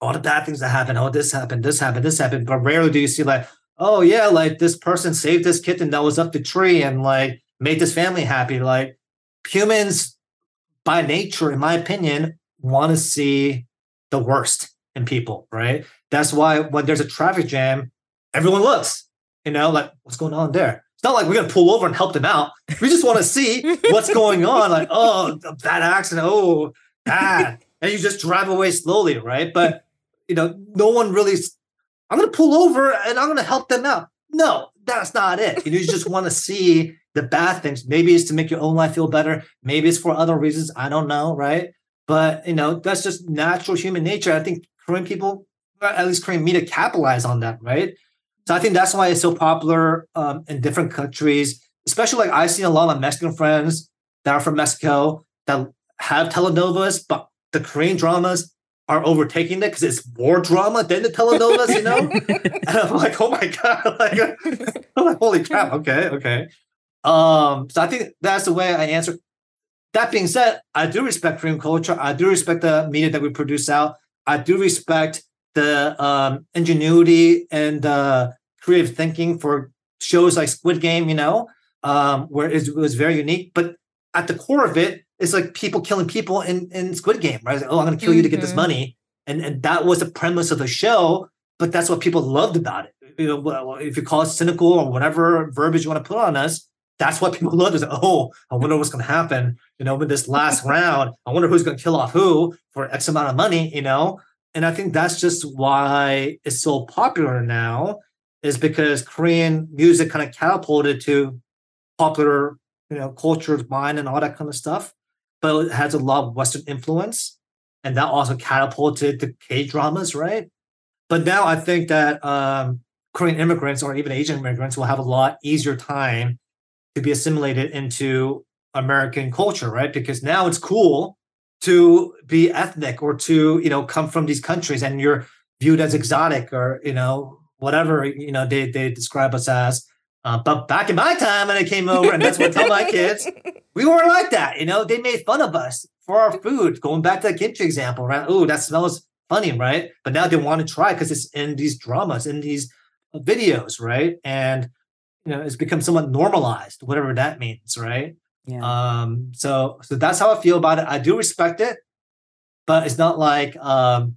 all the bad things that happen. Oh, this happened, this happened, this happened. But rarely do you see like, oh yeah, like this person saved this kitten that was up the tree and like made this family happy. Like humans by nature, in my opinion, want to see the worst in people, right? That's why when there's a traffic jam, everyone looks, you know, like what's going on there? It's not like we're gonna pull over and help them out. We just want to see what's going on. Like, <laughs> oh, that accident, oh, bad. and you just drive away slowly, right? But you know, no one really I'm gonna pull over and I'm gonna help them out. No, that's not it. You, know, you just want to see the bad things. Maybe it's to make your own life feel better. Maybe it's for other reasons. I don't know, right? But you know, that's just natural human nature. I think Korean people, at least Korean media, capitalize on that, right? So I think that's why it's so popular um, in different countries. Especially like I've seen a lot of Mexican friends that are from Mexico that have telenovelas, but the Korean dramas are overtaking it because it's more drama than the telenovelas, you know? <laughs> and I'm like, oh my God. <laughs> Like, I'm like, holy crap. Okay, okay. Um, so I think that's the way I answer. That being said, I do respect Korean culture. I do respect the media that we produce out. I do respect the um, ingenuity and uh, creative thinking for shows like Squid Game, you know, um, where it was very unique. But at the core of it, it's like people killing people in, in Squid Game, right? Like, oh, I'm going to kill mm-hmm. you to get this mm-hmm. money. And, and that was the premise of the show. But that's what people loved about it. You know, if you call it cynical or whatever verbiage you want to put on us, that's what <laughs> people love is oh i wonder what's going to happen you know with this last round i wonder who's going to kill off who for x amount of money you know and i think that's just why it's so popular now is because korean music kind of catapulted to popular you know culture of mind and all that kind of stuff but it has a lot of western influence and that also catapulted the k dramas right but now i think that um, korean immigrants or even asian immigrants will have a lot easier time to be assimilated into American culture, right? Because now it's cool to be ethnic or to, you know, come from these countries and you're viewed as exotic or, you know, whatever, you know, they, they describe us as. Uh, but back in my time when I came over, and that's what I tell my kids, we weren't like that. You know, they made fun of us for our food. Going back to the kimchi example, right? Oh, that smells funny, right? But now they want to try because it's in these dramas, in these videos, right? And you know it's become somewhat normalized whatever that means right yeah. um so so that's how i feel about it. I do respect it but it's not like um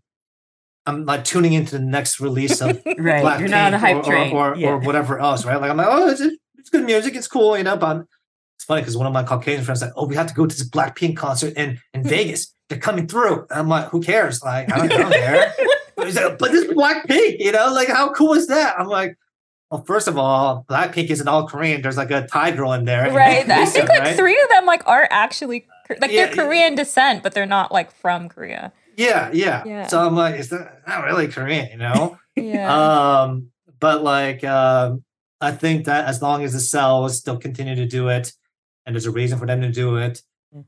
i'm like tuning into the next release of <laughs> right Black you're not on a hype or, train. or, or, yeah. or, whatever else right? Like i'm like oh it's, it's good music it's cool you know but it's funny because one of my caucasian friends like oh we have to go to this blackpink concert in in <laughs> vegas. They're coming through. And i'm like who cares? Like i don't, I don't care. <laughs> But, like, but this blackpink you know? Like how cool is that? I'm like well, first of all, Blackpink isn't all Korean. There's like a Thai girl in there. Right. I think like right? three of them like are actually like yeah, they're Korean yeah. descent, but they're not like from Korea. Yeah, yeah. yeah. So I'm like, is that not really Korean, you know? <laughs> yeah. Um, but like um I think that as long as it sells, they'll continue to do it. And there's a reason for them to do it.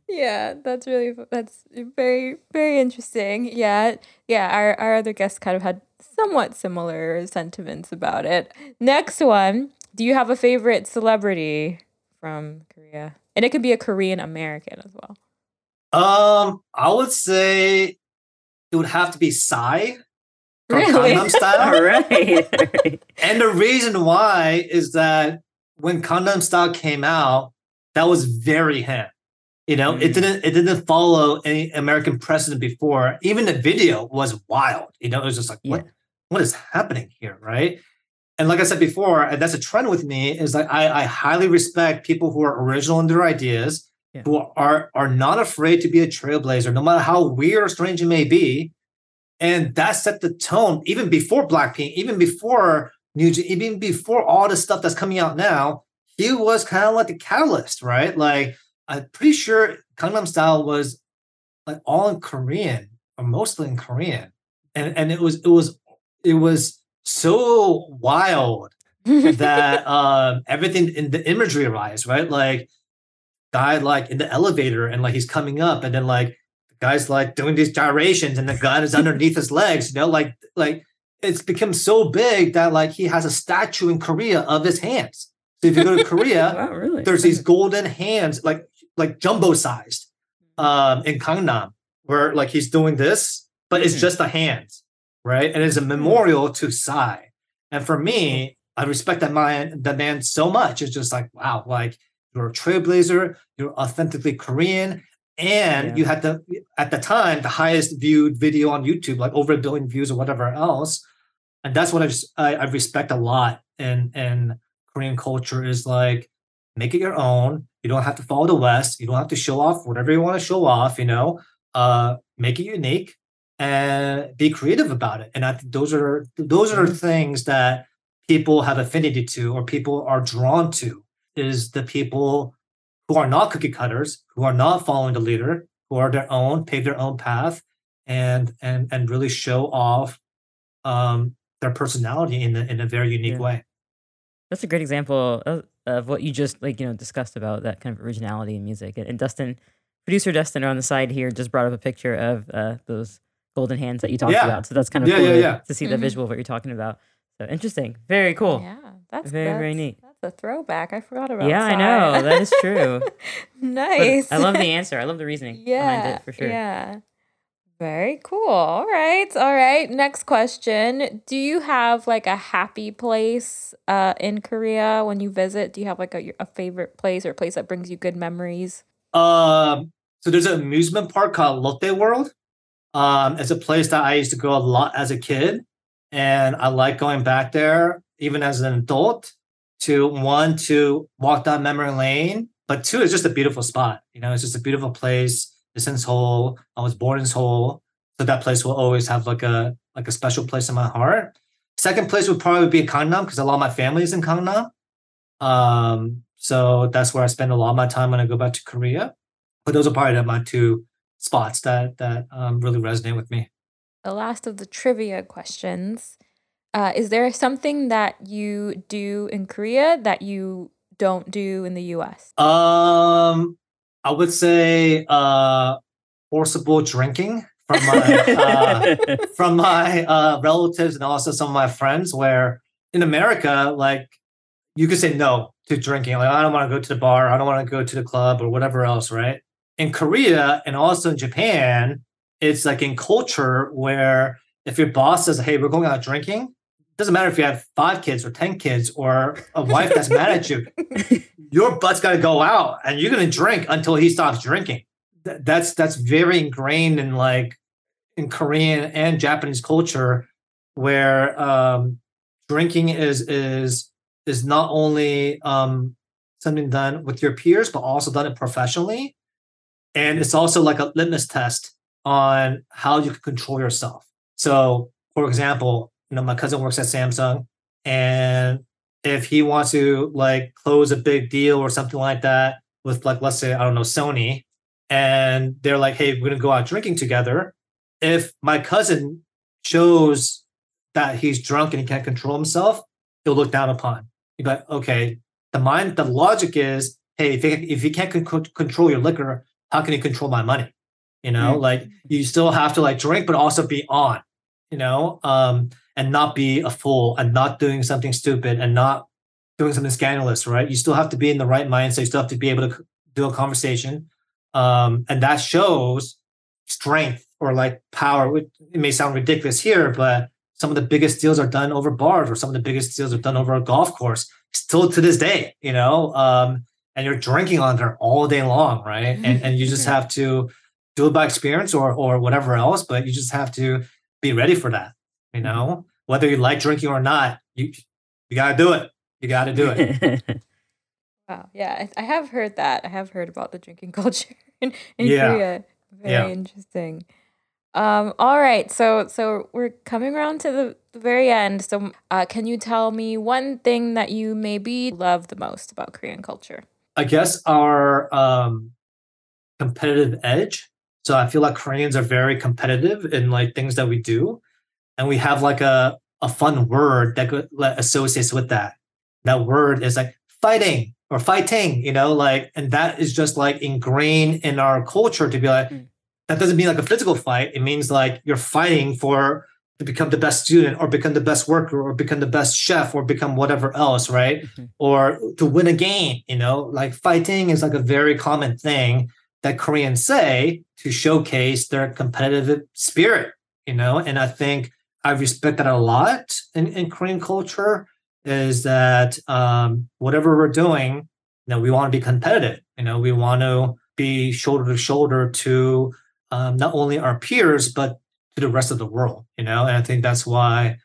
Yeah, that's really that's very very interesting. Yeah, yeah. Our our other guests kind of had somewhat similar sentiments about it. Next one, do you have a favorite celebrity from Korea? And it could be a Korean American as well. Um, I would say it would have to be Psy. Really? Gangnam <laughs> Style. right. and the reason why is that when Gangnam Style came out, that was very him. You know, mm. it didn't it didn't follow any American precedent before. Even the video was wild. You know, it was just like, yeah. what what is happening here, right? And like I said before, and that's a trend with me, is like I, I highly respect people who are original in their ideas, yeah. who are are not afraid to be a trailblazer, no matter how weird or strange it may be. And that set the tone even before Blackpink, even before New even before all the stuff that's coming out now. He was kind of like the catalyst, right? Like I'm pretty sure Gangnam Style was like all in Korean or mostly in Korean, and and it was it was it was so wild that <laughs> um everything in the imagery rise right like guy like in the elevator and like he's coming up and then like guy's like doing these gyrations and the gun is underneath his legs, you know, like like it's become so big that like he has a statue in Korea of his hands. So if you go to Korea, <laughs> wow, really? there's these golden hands, like like jumbo sized, um, in Gangnam, where like he's doing this, but it's mm-hmm. just a hand, right? And it's a hmm. memorial to Psy. And for me, I respect that man, that man so much. It's just like, wow, like you're a trailblazer, you're authentically Korean, and yeah. you had the at the time the highest viewed video on YouTube, like over a billion views or whatever else. And that's what I just, I, I respect a lot in in Korean culture is like make it your own. You don't have to follow the West. You don't have to show off whatever you want to show off. You know, uh, make it unique and be creative about it. And I think those are those are mm-hmm. things that people have affinity to or people are drawn to. Is the people who are not cookie cutters, who are not following the leader, who are their own, pave their own path, and and and really show off um, their personality in a, in a very unique yeah. way. That's a great example of, of, what you just like you know discussed about that kind of originality in music. And, and Dustin, producer Dustin, on the side here just brought up a picture of uh, those golden hands that you talked yeah. about. So that's kind of yeah, cool yeah, to see mm-hmm. the visual of what you're talking about. So interesting, very cool. Yeah, that's very that's, very neat That's a throwback. I forgot about. Yeah, I know that is true. nice. <laughs> But I love the answer. I love the reasoning yeah, behind it for sure. Yeah. Very cool. All right. All right. Next question. Do you have like a happy place uh, in Korea when you visit? Do you have like a, a favorite place or a place that brings you good memories? Um, so there's an amusement park called Lotte World. Um, it's a place that I used to go a lot as a kid, and I like going back there even as an adult to one to walk down memory lane, but two it's just a beautiful spot. You know, it's just a beautiful place. It's in Seoul. I was born in Seoul, so that place will always have like a like a special place in my heart. Second place would probably be in Gangnam because a lot of my family is in Gangnam. Um, so that's where I spend a lot of my time when I go back to Korea. But those are probably my two spots that that um, really resonate with me. The last of the trivia questions. Uh, is there something that you do in Korea that you don't do in the US? Um, I would say uh, forcible drinking from my uh, <laughs> from my uh, relatives and also some of my friends. Where in America, like you could say no to drinking. Like I don't want to go to the bar, I don't want to go to the club or whatever else, right? In Korea and also in Japan, it's like in culture where if your boss says, "Hey, we're going out drinking," doesn't matter if you have five kids or 10 kids or a wife that's mad at you. <laughs> Your butt's got to go out and you're going to drink until he stops drinking. that's, that's very ingrained in like in Korean and Japanese culture where um, drinking is, is, is not only um, something done with your peers, but also done it professionally. And it's also like a litmus test on how you can control yourself. So, for example, you know, my cousin works at Samsung, and if he wants to like close a big deal or something like that with like let's say I don't know Sony, and they're like, hey, we're gonna go out drinking together. If my cousin shows that he's drunk and he can't control himself, he'll look down upon. You'd be like, okay, the mind, the logic is, hey, if he, if he can't con- control your liquor, how can you control my money? You know, mm-hmm. like you still have to like drink, but also be on. You know, um, and not be a fool and not doing something stupid and not doing something scandalous, right? You still have to be in the right mindset. You still have to be able to do a conversation. Um, and that shows strength or like power. It may sound ridiculous here, but some of the biggest deals are done over bars or some of the biggest deals are done over a golf course still to this day, you know? Um, and you're drinking on there all day long, right? And, and you just have to do it by experience or, or whatever else, but you just have to be ready for that. You mm-hmm. know, whether you like drinking or not, you you got to do it. You got to do it. <laughs> wow. Yeah, I have heard that. I have heard about the drinking <laughs> culture in, in yeah. Korea. Very yeah. interesting. Um, all right, so so we're coming around to the, the very end. So, uh, can you tell me one thing that you maybe love the most about Korean culture? I guess our um, competitive edge. So I feel like Koreans are very competitive in like things that we do and we have like a a fun word that associates with that. That word is like fighting or fighting, you know, like, and that is just like ingrained in our culture to be like, mm. that doesn't mean like a physical fight. It means like you're fighting for to become the best student or become the best worker or become the best chef or become whatever else, right? Mm-hmm. Or to win a game, you know, like fighting is like a very common thing that Koreans say to showcase their competitive spirit, you know, and I think I respect that a lot in, in Korean culture is that um, whatever we're doing, you know, we want to be competitive, you know, we want to be shoulder to shoulder to um, not only our peers, but to the rest of the world, you know, and I think that's why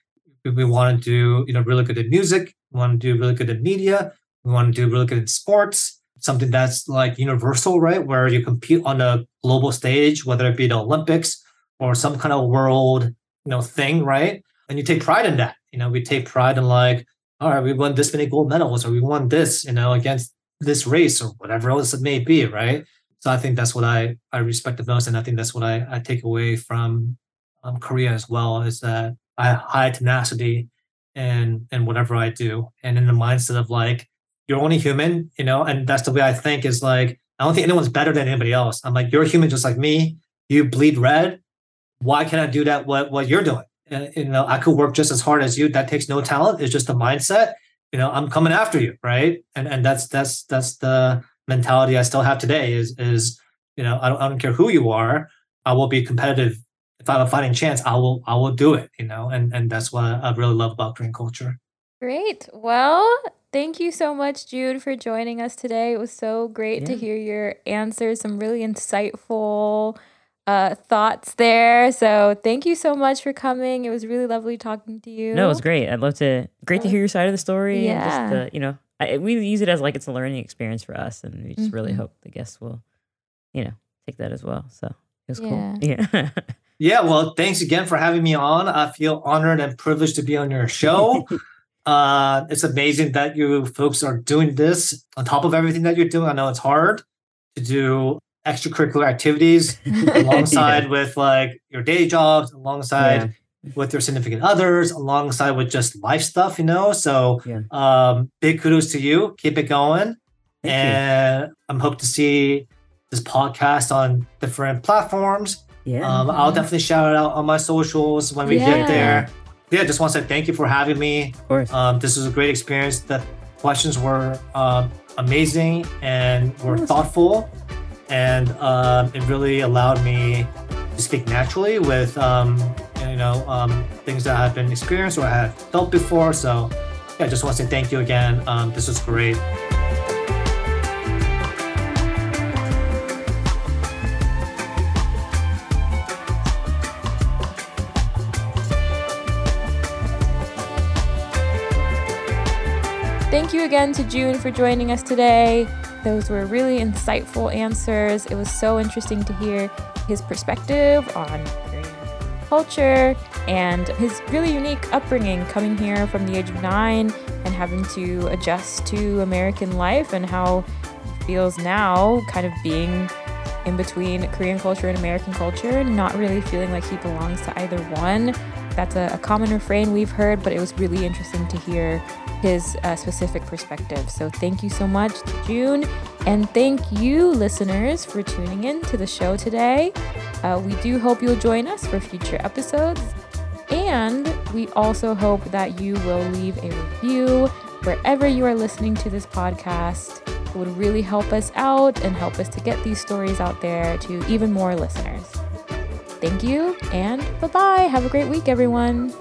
we want to do, you know, really good at music. We want to do really good at media. We want to do really good in sports, something that's like universal, right? Where you compete on a global stage, whether it be the Olympics or some kind of world, you know, thing, right? And you take pride in that. You know, we take pride in like, all right, we won this many gold medals, or we won this, you know, against this race or whatever else it may be, right? So I think that's what I I respect the most, and I think that's what I, I take away from um, Korea as well is that I have high tenacity and and whatever I do, and in the mindset of like you're only human, you know, and that's the way I think is like I don't think anyone's better than anybody else. I'm like you're human just like me. You bleed red. Why can't I do that? What what you're doing? And, you know, I could work just as hard as you. That takes no talent. It's just a mindset. You know, I'm coming after you, right? And and that's that's that's the mentality I still have today. Is is you know I don't I don't care who you are. I will be competitive if I have a fighting chance, I will I will do it, you know, and and that's what I really love about Korean culture. Great. Well, thank you so much, June, for joining us today. It was so great yeah. to hear your answers, some really insightful uh, thoughts there. So thank you so much for coming. It was really lovely talking to you. No, it was great. I'd love to. Great to hear your side of the story. Yeah. And just to, you know, I, we use it as like it's a learning experience for us, and we just mm-hmm. really hope the guests will, you know, take that as well. So it was yeah. cool. Yeah. <laughs> Yeah, well, thanks again for having me on. I feel honored and privileged to be on your show. <laughs> uh, it's amazing that you folks are doing this on top of everything that you're doing. I know it's hard to do extracurricular activities <laughs> alongside yeah. with like your day jobs, alongside yeah. with your significant others, alongside with just life stuff, you know. So yeah. um, big kudos to you. Keep it going. Thank and you. I'm hope to see this podcast on different platforms yeah. Um, I'll definitely shout it out on my socials when we get there. Yeah, just want to say thank you for having me. Of course. Um, this was a great experience. The questions were uh, amazing and were thoughtful, and um, it really allowed me to speak naturally with um, you know um, things that I've been experienced or I have felt before. So, yeah, just want to say thank you again. Um, this was great. Thank you again to June for joining us today. Those were really insightful answers. It was so interesting to hear his perspective on culture and his really unique upbringing coming here from the age of nine and having to adjust to American life and how he feels now kind of being in between Korean culture and American culture, not really feeling like he belongs to either one. That's a, a common refrain we've heard, but it was really interesting to hear his uh, specific perspective. So thank you so much June. And thank you, listeners, for tuning in to the show today. Uh, we do hope you'll join us for future episodes. And we also hope that you will leave a review wherever you are listening to this podcast. It would really help us out and help us to get these stories out there to even more listeners. Thank you and bye bye. Have a great week, everyone.